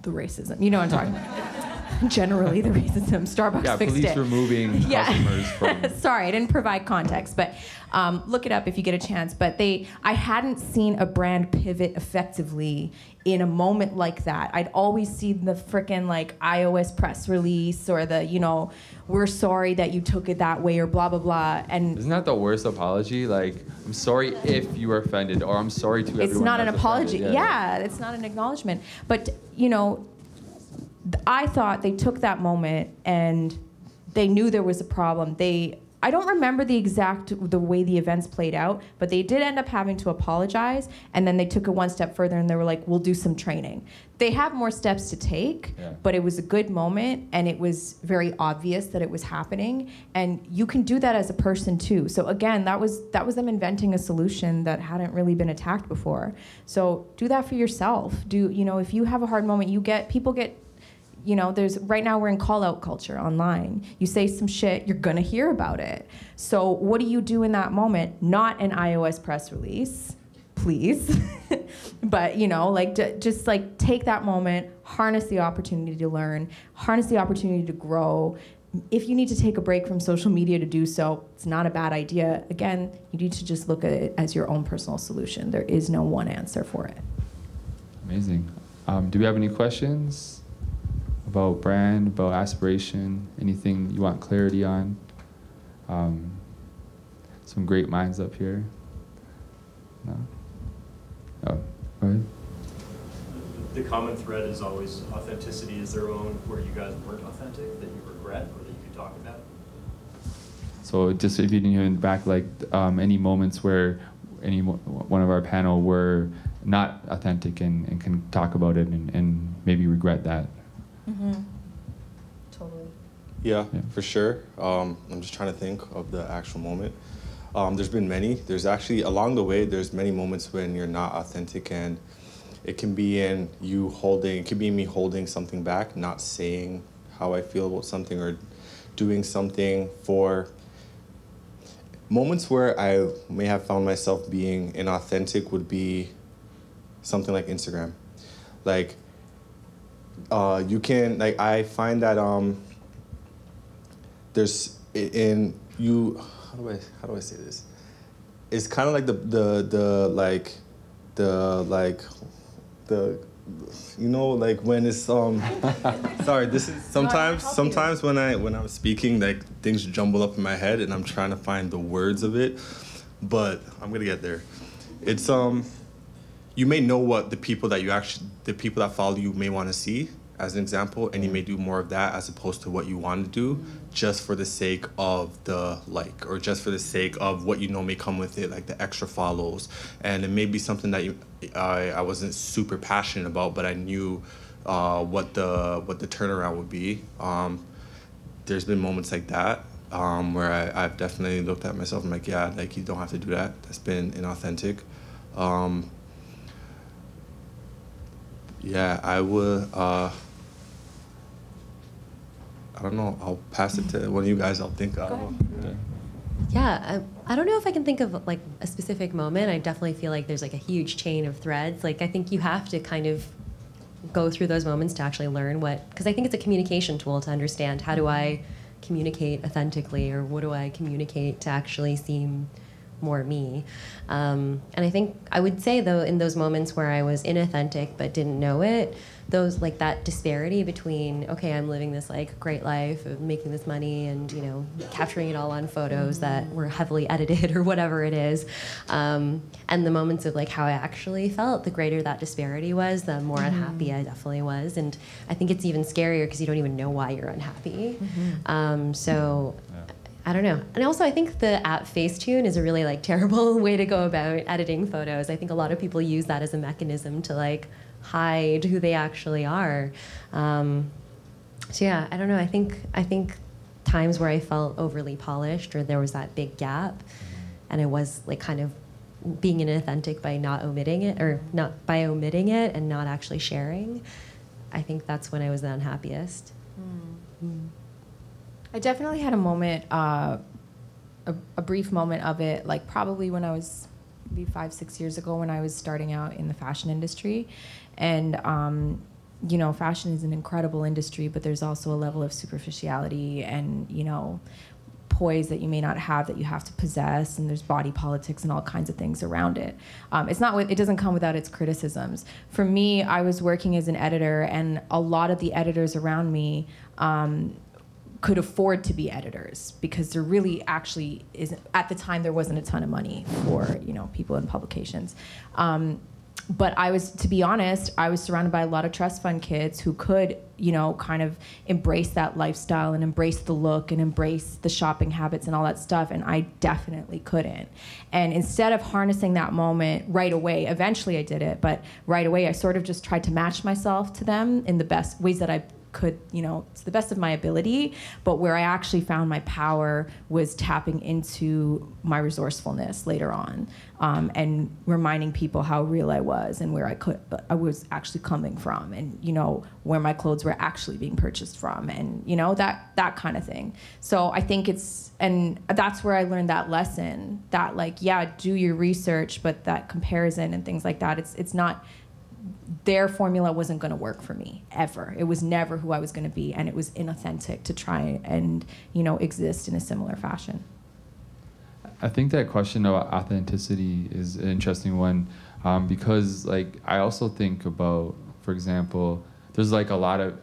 the racism. You know what I'm talking about. generally the racism. Starbucks yeah, fixed police it. removing yeah. customers from. Sorry, I didn't provide context, but um, look it up if you get a chance. But they, I hadn't seen a brand pivot effectively in a moment like that. I'd always seen the freaking like iOS press release or the you know we're sorry that you took it that way or blah blah blah. And isn't that the worst apology? Like I'm sorry if you were offended or I'm sorry to everyone. It's not an apology. Yeah. yeah, it's not an acknowledgement. But you know I thought they took that moment and they knew there was a problem. They I don't remember the exact the way the events played out, but they did end up having to apologize and then they took it one step further and they were like, "We'll do some training." They have more steps to take, yeah. but it was a good moment and it was very obvious that it was happening and you can do that as a person too. So again, that was that was them inventing a solution that hadn't really been attacked before. So do that for yourself. Do, you know, if you have a hard moment, you get people get you know there's right now we're in call out culture online. You say some shit you're gonna hear about it. So what do you do in that moment? Not an ios press release please. But you know like d- just like take that moment harness the opportunity to learn harness the opportunity to grow. If you need to take a break from social media to do so it's not a bad idea. Again you need to just look at it as your own personal solution. There is no one answer for it. Amazing. Um, do we have any questions about brand, about aspiration, anything you want clarity on. Um, some great minds up here. No? Oh, go ahead. The common thread is always authenticity is their own, where you guys weren't authentic, that you regret or that you could talk about? So just if you didn't hear in the back, like um, any moments where any one of our panel were not authentic and, and can talk about it and, and maybe regret that. Mm-hmm. Totally. Yeah, Yeah. for sure. Um, I'm just trying to think of the actual moment. Um, there's been many. There's actually along the way. There's many moments when you're not authentic, and it can be in you holding. It can be me holding something back, not saying how I feel about something, or doing something for moments where I may have found myself being inauthentic would be something like Instagram. Like uh, you can like I find that um there's in you how do I how do I say this? It's kind of like the the the like the like the you know like when it's um sorry this is sometimes you. sometimes when I when I'm speaking like things jumble up in my head and I'm trying to find the words of it but I'm gonna get there it's um you may know what the people that you actually the people that follow you may want to see as an example and you may do more of that as opposed to what you want to do just for the sake of the like or just for the sake of what you know may come with it like the extra follows. And it may be something that you I, I wasn't super passionate about but I knew uh, what the what the turnaround would be. Um, there's been moments like that um, where I, I've definitely looked at myself and like yeah like you don't have to do that. That's been inauthentic. Um, yeah, I would. Uh, I don't know. I'll pass it to one of you guys. I'll think. I don't. Yeah, I, I don't know if I can think of like a specific moment. I definitely feel like there's like a huge chain of threads. Like I think you have to kind of go through those moments to actually learn what because I think it's a communication tool to understand how do I communicate authentically or what do I communicate to actually seem more me. Um, and I think I would say though in those moments where I was inauthentic but didn't know it, those like that disparity between okay I'm living this like great life of making this money and you know capturing it all on photos that were heavily edited or whatever it is, um, and the moments of like how I actually felt, the greater that disparity was, the more unhappy I definitely was, and I think it's even scarier because you don't even know why you're unhappy. Um, so. I don't know. And also, I think the app Facetune is a really like terrible way to go about editing photos. I think a lot of people use that as a mechanism to like hide who they actually are. Um, so yeah, I don't know. I think I think times where I felt overly polished or there was that big gap, and I was like kind of being inauthentic by not omitting it or not by omitting it and not actually sharing. I think that's when I was the unhappiest. I definitely had a moment, uh, a, a brief moment of it, like probably when I was maybe five, six years ago when I was starting out in the fashion industry. And, um, you know, fashion is an incredible industry, but there's also a level of superficiality and, you know, poise that you may not have that you have to possess and there's body politics and all kinds of things around it um, it's not it doesn't come without its criticisms for me i was working as an editor and a lot of the editors around me um, could afford to be editors because there really actually isn't at the time there wasn't a ton of money for you know people in publications um, but I was, to be honest, I was surrounded by a lot of trust fund kids who could, you know, kind of embrace that lifestyle and embrace the look and embrace the shopping habits and all that stuff. And I definitely couldn't. And instead of harnessing that moment right away, eventually I did it, but right away I sort of just tried to match myself to them in the best ways that I could, you know, to the best of my ability. But where I actually found my power was tapping into my resourcefulness later on, um, and reminding people how real I was and where I could, I was actually coming from, and you know where my clothes were actually being purchased from, and you know that that kind of thing. So I think it's, and that's where I learned that lesson. That like, yeah, do your research, but that comparison and things like that, it's it's not their formula wasn't going to work for me ever. It was never who I was going to be, and it was inauthentic to try and you know exist in a similar fashion. I think that question about authenticity is an interesting one um, because, like, I also think about, for example, there's like a lot of,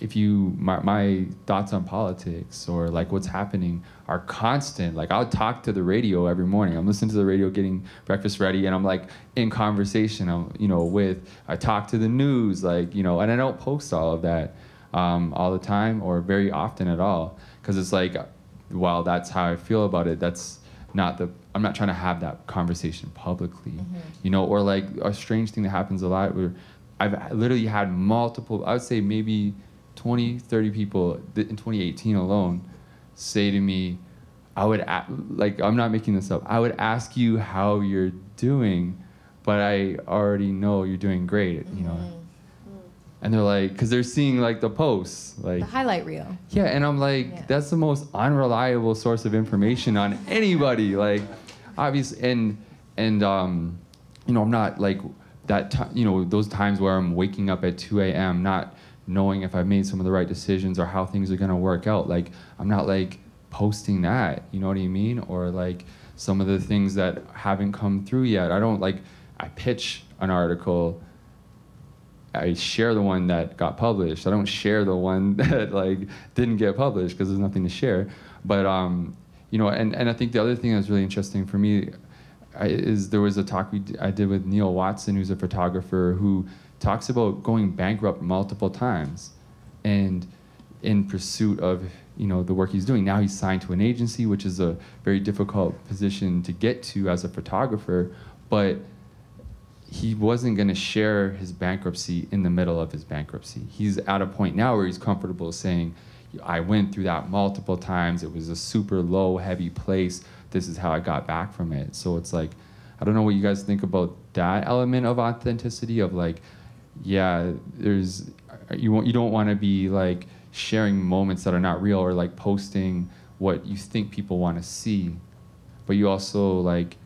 if you, my, my thoughts on politics or like what's happening are constant. Like, I'll talk to the radio every morning. I'm listening to the radio, getting breakfast ready, and I'm like in conversation, I'm, you know, with, I talk to the news, like, you know, and I don't post all of that um, all the time or very often at all because it's like, while that's how I feel about it, that's not the I'm not trying to have that conversation publicly, Mm-hmm. you know, or like a strange thing that happens a lot where I've literally had multiple, I would say maybe 20, 30 people in 2018 alone say to me, I would, a- like, I'm not making this up, I would ask you how you're doing, but I already know you're doing great, you know. Mm-hmm. And they're like, because they're seeing like the posts, like, The highlight reel. yeah, and I'm like, Yeah. that's the most unreliable source of information on anybody. Like, obviously, and and um, you know, I'm not like that. T- you know, those times where I'm waking up at 2 a.m. not knowing if I've made some of the right decisions or how things are gonna work out. Like, I'm not like posting that. You know what I mean? Or like some of the things that haven't come through yet. I don't like. I pitch an article I share the one that got published. I don't share the one that like didn't get published because there's nothing to share. But um, you know, and, and I think the other thing that's really interesting for me is there was a talk we d- I did with Neil Watson, who's a photographer who talks about going bankrupt multiple times, and in pursuit of you know the work he's doing. Now he's signed to an agency, which is a very difficult position to get to as a photographer, but he wasn't going to share his bankruptcy in the middle of his bankruptcy. He's at a point now where he's comfortable saying, I went through that multiple times. It was a super low, heavy place. This is how I got back from it. So it's like, I don't know what you guys think about that element of authenticity of like, yeah, there's you won't you don't want to be like sharing moments that are not real or like posting what you think people want to see, but you also like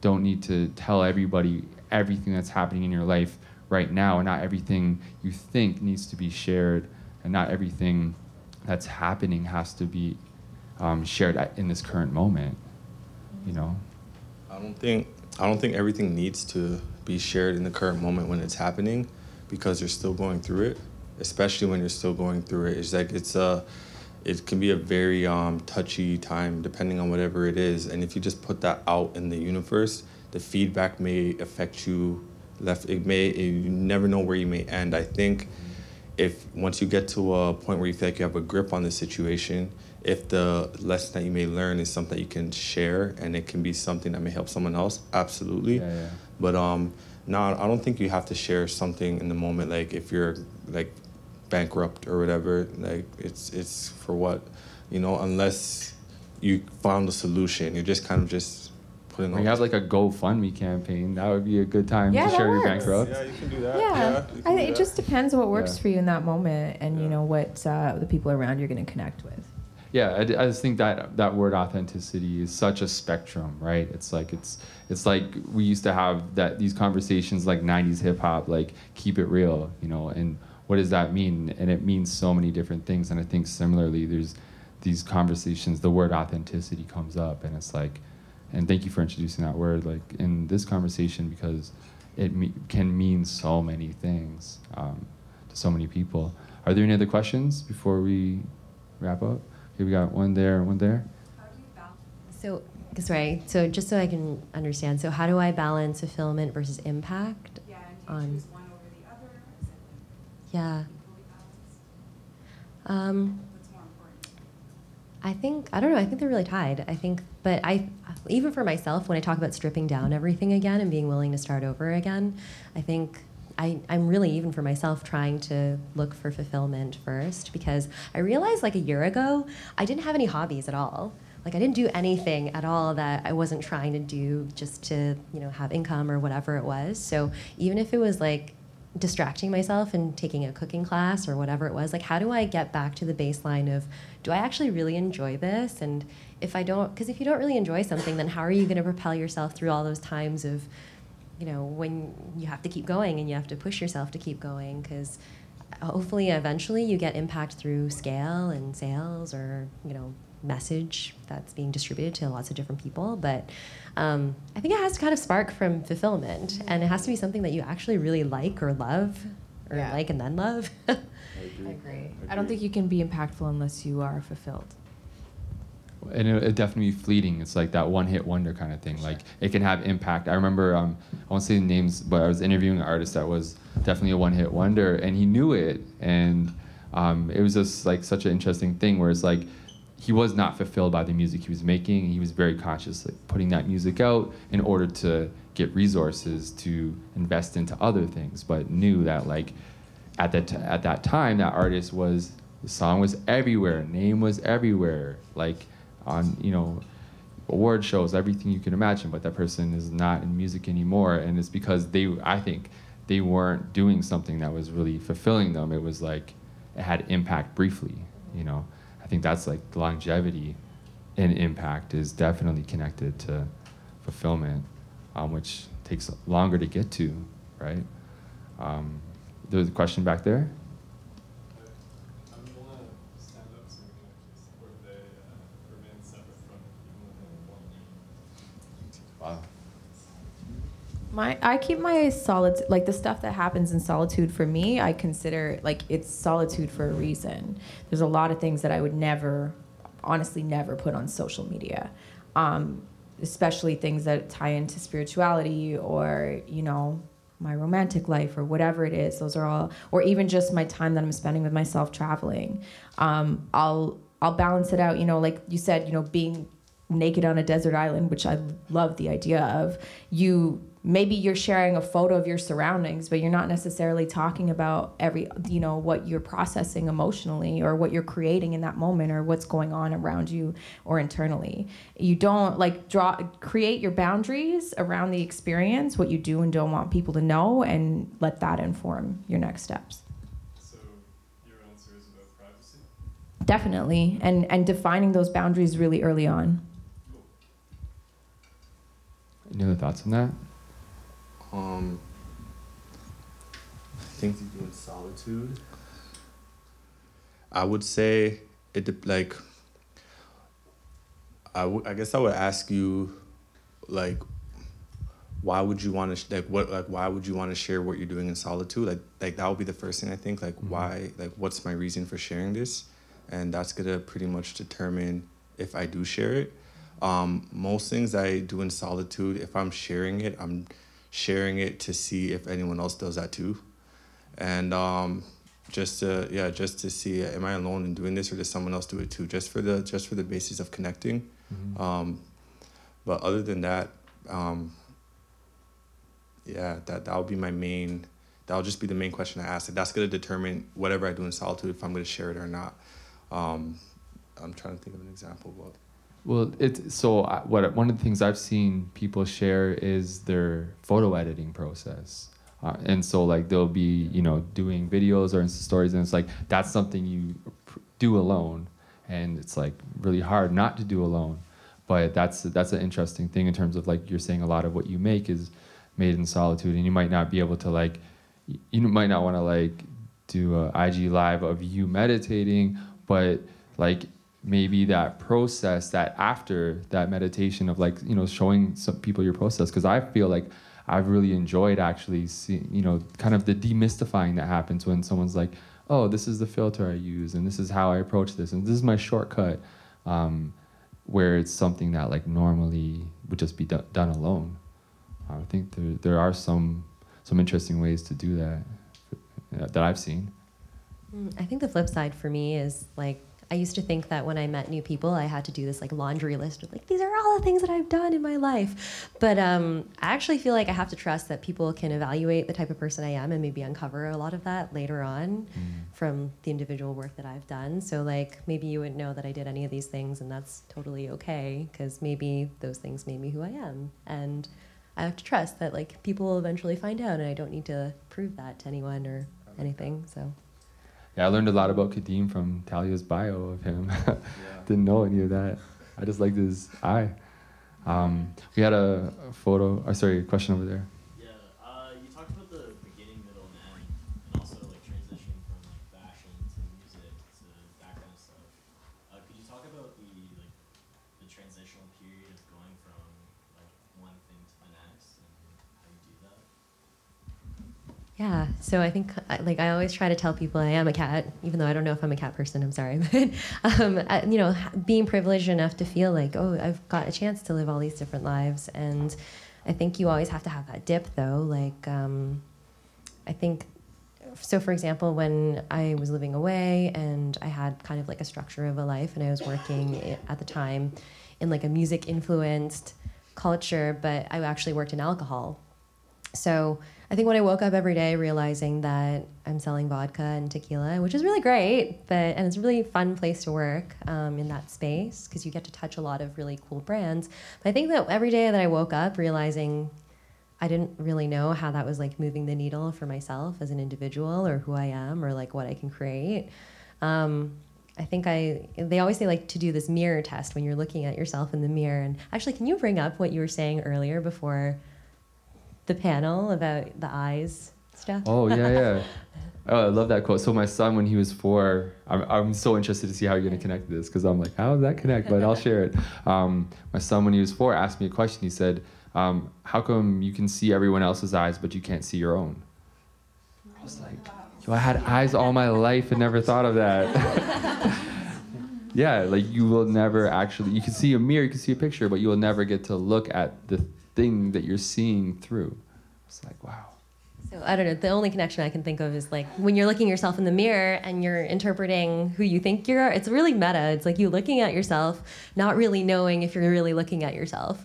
don't need to tell everybody everything that's happening in your life right now. And not everything you think needs to be shared and not everything that's happening has to be um, shared in this current moment you know? I don't think I don't think everything needs to be shared in the current moment when it's happening, because you're still going through it. Especially when you're still going through it, it's like it's a, it can be a very um, touchy time depending on whatever it is. And if you just put that out in the universe, the feedback may affect you. Left, it may you never know where you may end. I think if once you get to a point where you feel like you have a grip on the situation, if the lesson that you may learn is something that you can share and it can be something that may help someone else, absolutely. Yeah, yeah. But um, no, I don't think you have to share something in the moment. Like if you're like bankrupt or whatever, like it's it's for what, you know, unless you found a solution. You're just kind of just putting. when you have like a gofundme campaign that would be a good time Yeah, to that share your works. bankrupt Yeah, you can do that. Yeah, you I, can do it that. just depends what works Yeah. for you in that moment, and you know what uh, the people around you're going to connect with. yeah I just think that that word authenticity is such a spectrum right it's like it's it's like we used to have that these conversations like 90s hip hop like keep it real you know and what does that mean? And it means so many different things. And i think similarly there's these conversations the word authenticity comes up and it's like and thank you for introducing that word like in this conversation because it me- can mean so many things um, to so many people. Are there any other questions before we wrap up? Okay we got one there one there. So, sorry. So, just so I can understand, so how do I balance fulfillment versus impact? Yeah, and do on- choose one over the other? Is it Yeah. Um, What's more important? I think I don't know. I think they're really tied. I think, but I even for myself, when I talk about stripping down everything again and being willing to start over again, I think I, I'm really even for myself trying to look for fulfillment first because I realized like a year ago I didn't have any hobbies at all. Like I didn't do anything at all that I wasn't trying to do just to you know have income or whatever it was. So even if it was like distracting myself and taking a cooking class or whatever it was like how do i get back to the baseline of do i actually really enjoy this and if i don't because if you don't really enjoy something then how are you going to propel yourself through all those times of you know when you have to keep going and you have to push yourself to keep going because uh, hopefully eventually you get impact through scale and sales or you know message that's being distributed to lots of different people but um, i think it has to kind of spark from fulfillment and it has to be something that you actually really like or love or Yeah. like and then love I agree. I don't think you can be impactful unless you are fulfilled. and it, it definitely be fleeting. It's like that one hit wonder kind of thing. Like it can have impact. I remember um, I won't say the names, but I was interviewing an artist that was definitely a one hit wonder, and he knew it, and um, it was just like such an interesting thing where it's like he was not fulfilled by the music he was making. He was very conscious, like putting that music out in order to get resources to invest into other things, but knew that like at that at that time that artist was the song was everywhere, name was everywhere, like on you know award shows, everything you can imagine. But that person is not in music anymore, and it's because they I think they weren't doing something that was really fulfilling them. It was like it had impact briefly, you know. I think that's like the longevity and impact is definitely connected to fulfillment, um, which takes longer to get to, right? Um, there's a question back there. I'm gonna stand up so we can actually support they uh, remain separate from even within one name. Wow. My I keep my solid like the stuff that happens in solitude for me. I consider like it's solitude for a reason. There's a lot of things that I would never, honestly, never put on social media, um, especially things that tie into spirituality or you know my romantic life or whatever it is. Those are all, or even just my time that I'm spending with myself traveling. Um, I'll I'll balance it out. You know, like you said, you know, being naked on a desert island, which I love the idea of. You maybe you're sharing a photo of your surroundings, but you're not necessarily talking about every you know what you're processing emotionally or what you're creating in that moment or what's going on around you or internally. You don't like draw create your boundaries around the experience, what you do and don't want people to know and let that inform your next steps. So your answer is about privacy. Definitely. And and defining those boundaries really early on. Any other thoughts on that? Um, things you do in solitude. I would say it like. I would- I guess I would ask you, like, why would you want to sh- like what like why would you want to share what you're doing in solitude? Like like that would be the first thing I think. Like why like what's my reason for sharing this, and that's gonna pretty much determine if I do share it. Um, most things I do in solitude, if I'm sharing it, I'm sharing it to see if anyone else does that too, and um, just to yeah, just to see am I alone in doing this or does someone else do it too? Just for the just for the basis of connecting. Um, but other than that, um, yeah, that that would be my main. That'll just be the main question I ask. That's gonna determine whatever I do in solitude if I'm gonna share it or not. Um, I'm trying to think of an example. But Well, it's so I- what one of the things I've seen people share is their photo editing process. Uh, and so like they'll be, you know, doing videos or Insta stories and it's like that's something you do alone and it's like really hard not to do alone. But that's that's an interesting thing in terms of like you're saying a lot of what you make is made in solitude and you might not be able to like you might not want to like do a IG live of you meditating, but like maybe that process that after that meditation of like you know showing some people your process because I feel like I've really enjoyed actually seeing you know kind of the demystifying that happens when someone's like oh this is the filter I use and this is how I approach this and this is my shortcut um, where it's something that like normally would just be do- done alone. I think there there are some some interesting ways to do that that I've seen. Mm, I think the flip side for me is like I used to think that when I met new people, I had to do this like laundry list of like these are all the things that I've done in my life. But um, I actually feel like I have to trust that people can evaluate the type of person I am and maybe uncover a lot of that later on from the individual work that I've done. So like maybe you wouldn't know that I did any of these things, and that's totally okay because maybe those things made me who I am and. I have to trust that like people will eventually find out, and I don't need to prove that to anyone or anything. So. Yeah, I learned a lot about Kadeem from Talia's bio of him. Didn't know any of that. I just liked his eye. Um, we had a, a photo. Or sorry, a question over there. Yeah, so I think like I always try to tell people I am a cat, even though I don't know if I'm a cat person. I'm sorry, but um, I, you know, being privileged enough to feel like oh, I've got a chance to live all these different lives, and I think you always have to have that dip though. Like um, I think so for example, when I was living away and I had kind of like a structure of a life, and I was working at the time in like a music influenced culture, but I actually worked in alcohol. So I think when I woke up every day realizing that I'm selling vodka and tequila, which is really great, but and it's a really fun place to work um, in that space because you get to touch a lot of really cool brands. But I think that every day that I woke up realizing I didn't really know how that was like moving the needle for myself as an individual or who I am or like what I can create. Um, I think I they always say like to do this mirror test when you're looking at yourself in the mirror. And actually, can you bring up what you were saying earlier before the panel about the eyes stuff? Oh yeah, yeah. Oh, I love that quote. So my son, when he was four, I'm, I'm so interested to see how you're gonna connect to this because I'm like, how does that connect? But I'll share it. Um, my son, when he was four, asked me a question. He said, um, "How come you can see everyone else's eyes but you can't see your own?" I was like, "Yo, I had eyes all my life and never thought of that." yeah, like you will never actually. You can see a mirror, you can see a picture, but you will never get to look at the thing that you're seeing through. It's like, wow. So I don't know. The only connection I can think of is like when you're looking yourself in the mirror and you're interpreting who you think you are. It's really meta. It's like you looking at yourself, not really knowing if you're really looking at yourself.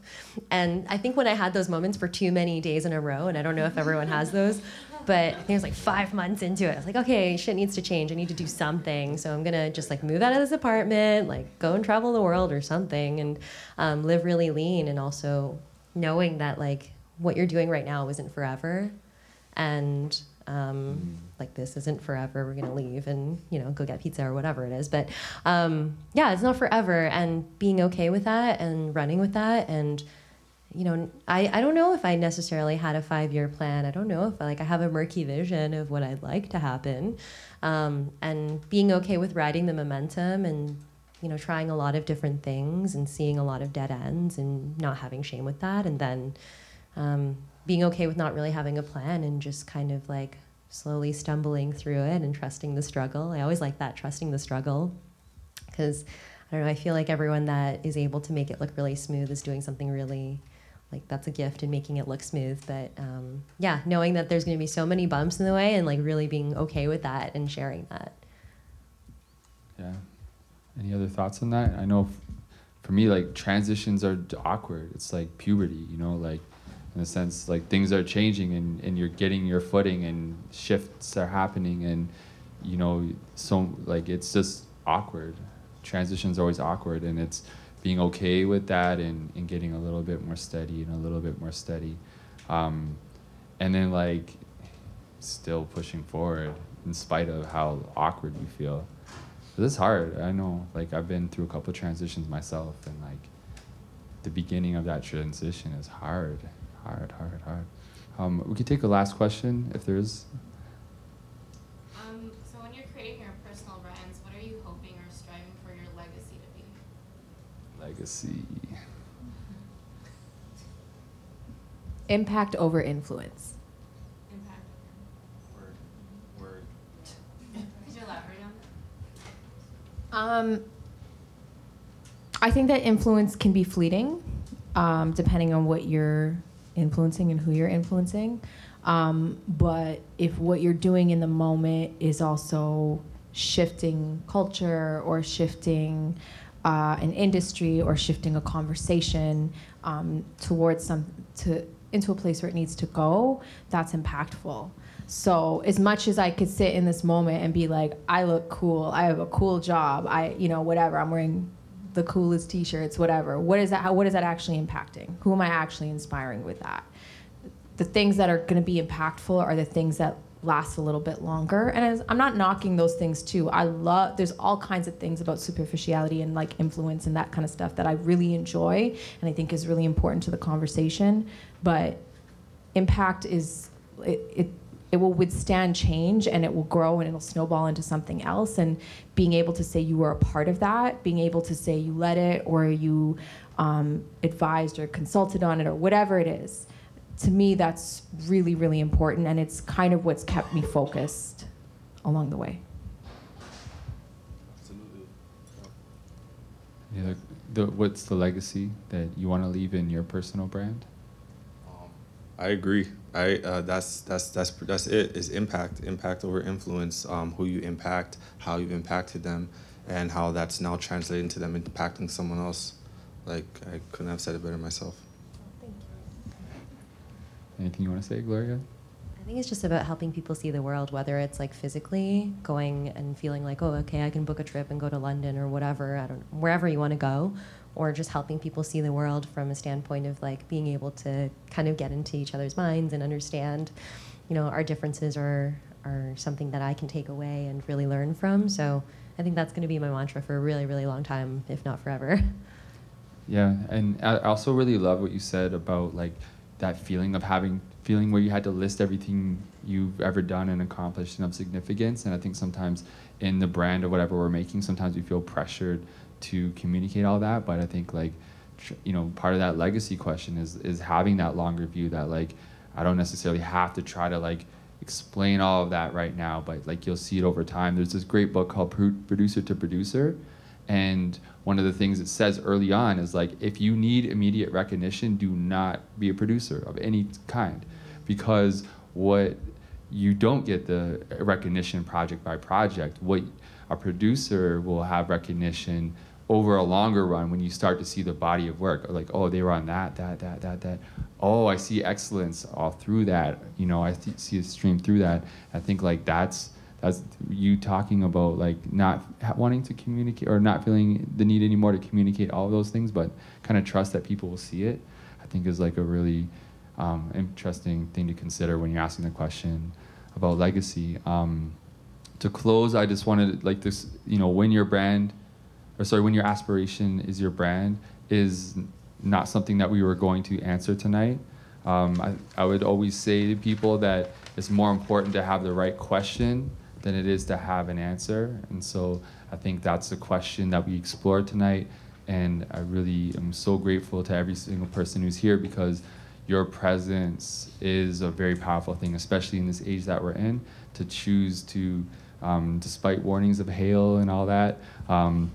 And I think when I had those moments for too many days in a row, and I don't know if everyone has those, but I think it was like five months into it. I was like, okay, shit needs to change. I need to do something. So I'm gonna just like move out of this apartment, like go and travel the world or something, and um, live really lean. And also knowing that like what you're doing right now isn't forever and um, like this isn't forever. We're gonna leave and you know go get pizza or whatever it is. But um, yeah, it's not forever, and being okay with that and running with that, and you know, I, I don't know if I necessarily had a five year plan. I don't know if like I have a murky vision of what I'd like to happen, um, and being okay with riding the momentum and you know trying a lot of different things and seeing a lot of dead ends and not having shame with that, and then. Um, being okay with not really having a plan and just kind of like slowly stumbling through it and trusting the struggle. I always like that, trusting the struggle. Because I don't know, I feel like everyone that is able to make it look really smooth is doing something really like that's a gift in making it look smooth. But um, yeah, knowing that there's going to be so many bumps in the way and like really being okay with that and sharing that. Yeah. Any other thoughts on that? I know for me, like transitions are awkward. It's like puberty, you know, like in a sense, like things are changing and, and you're getting your footing and shifts are happening and, you know, so like it's just awkward. Transitions are always awkward and it's being okay with that and, and getting a little bit more steady and a little bit more steady. Um, and then like still pushing forward in spite of how awkward you feel. This is hard. I know. Like I've been through a couple of transitions myself, and like the beginning of that transition is hard, hard, hard, hard. Um, we could take a last question if there is. Um, so when you're creating your personal brands, what are you hoping or striving for your legacy to be? Legacy. Impact over influence. Impact. Word. Word. Could you elaborate on that? Um, I think that influence can be fleeting, um, depending on what you're influencing and who you're influencing. Um, but if what you're doing in the moment is also shifting culture or shifting uh, an industry or shifting a conversation um, towards some to into a place where it needs to go, that's impactful. So as much as I could sit in this moment and be like, I look cool, I have a cool job, I you know whatever, I'm wearing the coolest t-shirts, whatever. What is that? What is that actually impacting? Who am I actually inspiring with that? The things that are going to be impactful are the things that last a little bit longer. And as, I'm not knocking those things too. I love. There's all kinds of things about superficiality and like influence and that kind of stuff that I really enjoy and I think is really important to the conversation. But impact is it, it it will withstand change and it will grow and it'll snowball into something else and being able to say you were a part of that being able to say you led it or you um, advised or consulted on it or whatever it is to me that's really really important and it's kind of what's kept me focused along the way Absolutely. Yeah, the, what's the legacy that you want to leave in your personal brand? I agree. I uh, that's that's that's that's it. Is impact, impact over influence. Um, who you impact, how you've impacted them, and how that's now translating to them impacting someone else. Like I couldn't have said it better myself. Anything you want to say, Gloria? I think it's just about helping people see the world, whether it's like physically going and feeling like, oh, okay, I can book a trip and go to London or whatever, I don't wherever you want to go, or just helping people see the world from a standpoint of like being able to kind of get into each other's minds and understand, you know, our differences are are something that I can take away and really learn from. So I think that's going to be my mantra for a really, really long time, if not forever. Yeah, and I also really love what you said about like that feeling of having feeling where you had to list everything you've ever done and accomplished and of significance. And I think sometimes in the brand or whatever we're making, sometimes we feel pressured to communicate all that. But I think like you know part of that legacy question is is having that longer view that like I don't necessarily have to try to like explain all of that right now, but like you'll see it over time. There's this great book called Producer to Producer, and one of the things it says early on is like if you need immediate recognition, do not be a producer of any kind, because what you don't get the recognition project by project. What a producer will have recognition over a longer run when you start to see the body of work. Like oh they were on that that that that that. Oh i see excellence all through that. You know i th- see a stream through that. I think like that's that's you talking about like not wanting to communicate or not feeling the need anymore to communicate all those things but kind of trust that people will see it i think is like a really um, interesting thing to consider when you're asking the question about legacy. Um, to close i just wanted like this you know when your brand or sorry, when your aspiration is your brand, is not something that we were going to answer tonight. Um, I, I would always say to people that it's more important to have the right question than it is to have an answer. And so I think that's the question that we explored tonight. And I really am so grateful to every single person who's here because your presence is a very powerful thing, especially in this age that we're in, to choose to, um, despite warnings of hail and all that, um,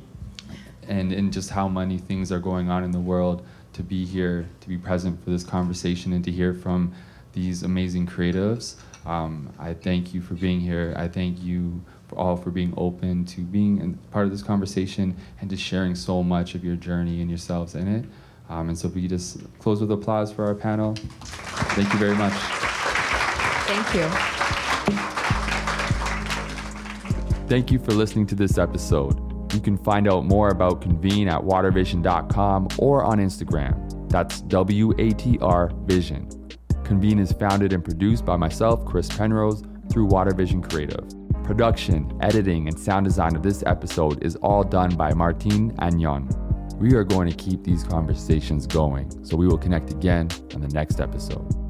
and, just how many things are going on in the world to be here, to be present for this conversation, and to hear from these amazing creatives. Um, I thank you for being here. I thank you for all for being open to being part of this conversation and to sharing so much of your journey and yourselves in it. Um, and so, we just close with applause for our panel. Thank you very much. Thank you. Thank you for listening to this episode. You can find out more about Convene at watrvision.com or on Instagram. That's W A T R Vision. Convene is founded and produced by myself, Chris Penrose, through WaterVision Creative. Production, editing, and sound design of this episode is all done by Martin Agnon. We are going to keep these conversations going, so we will connect again on the next episode.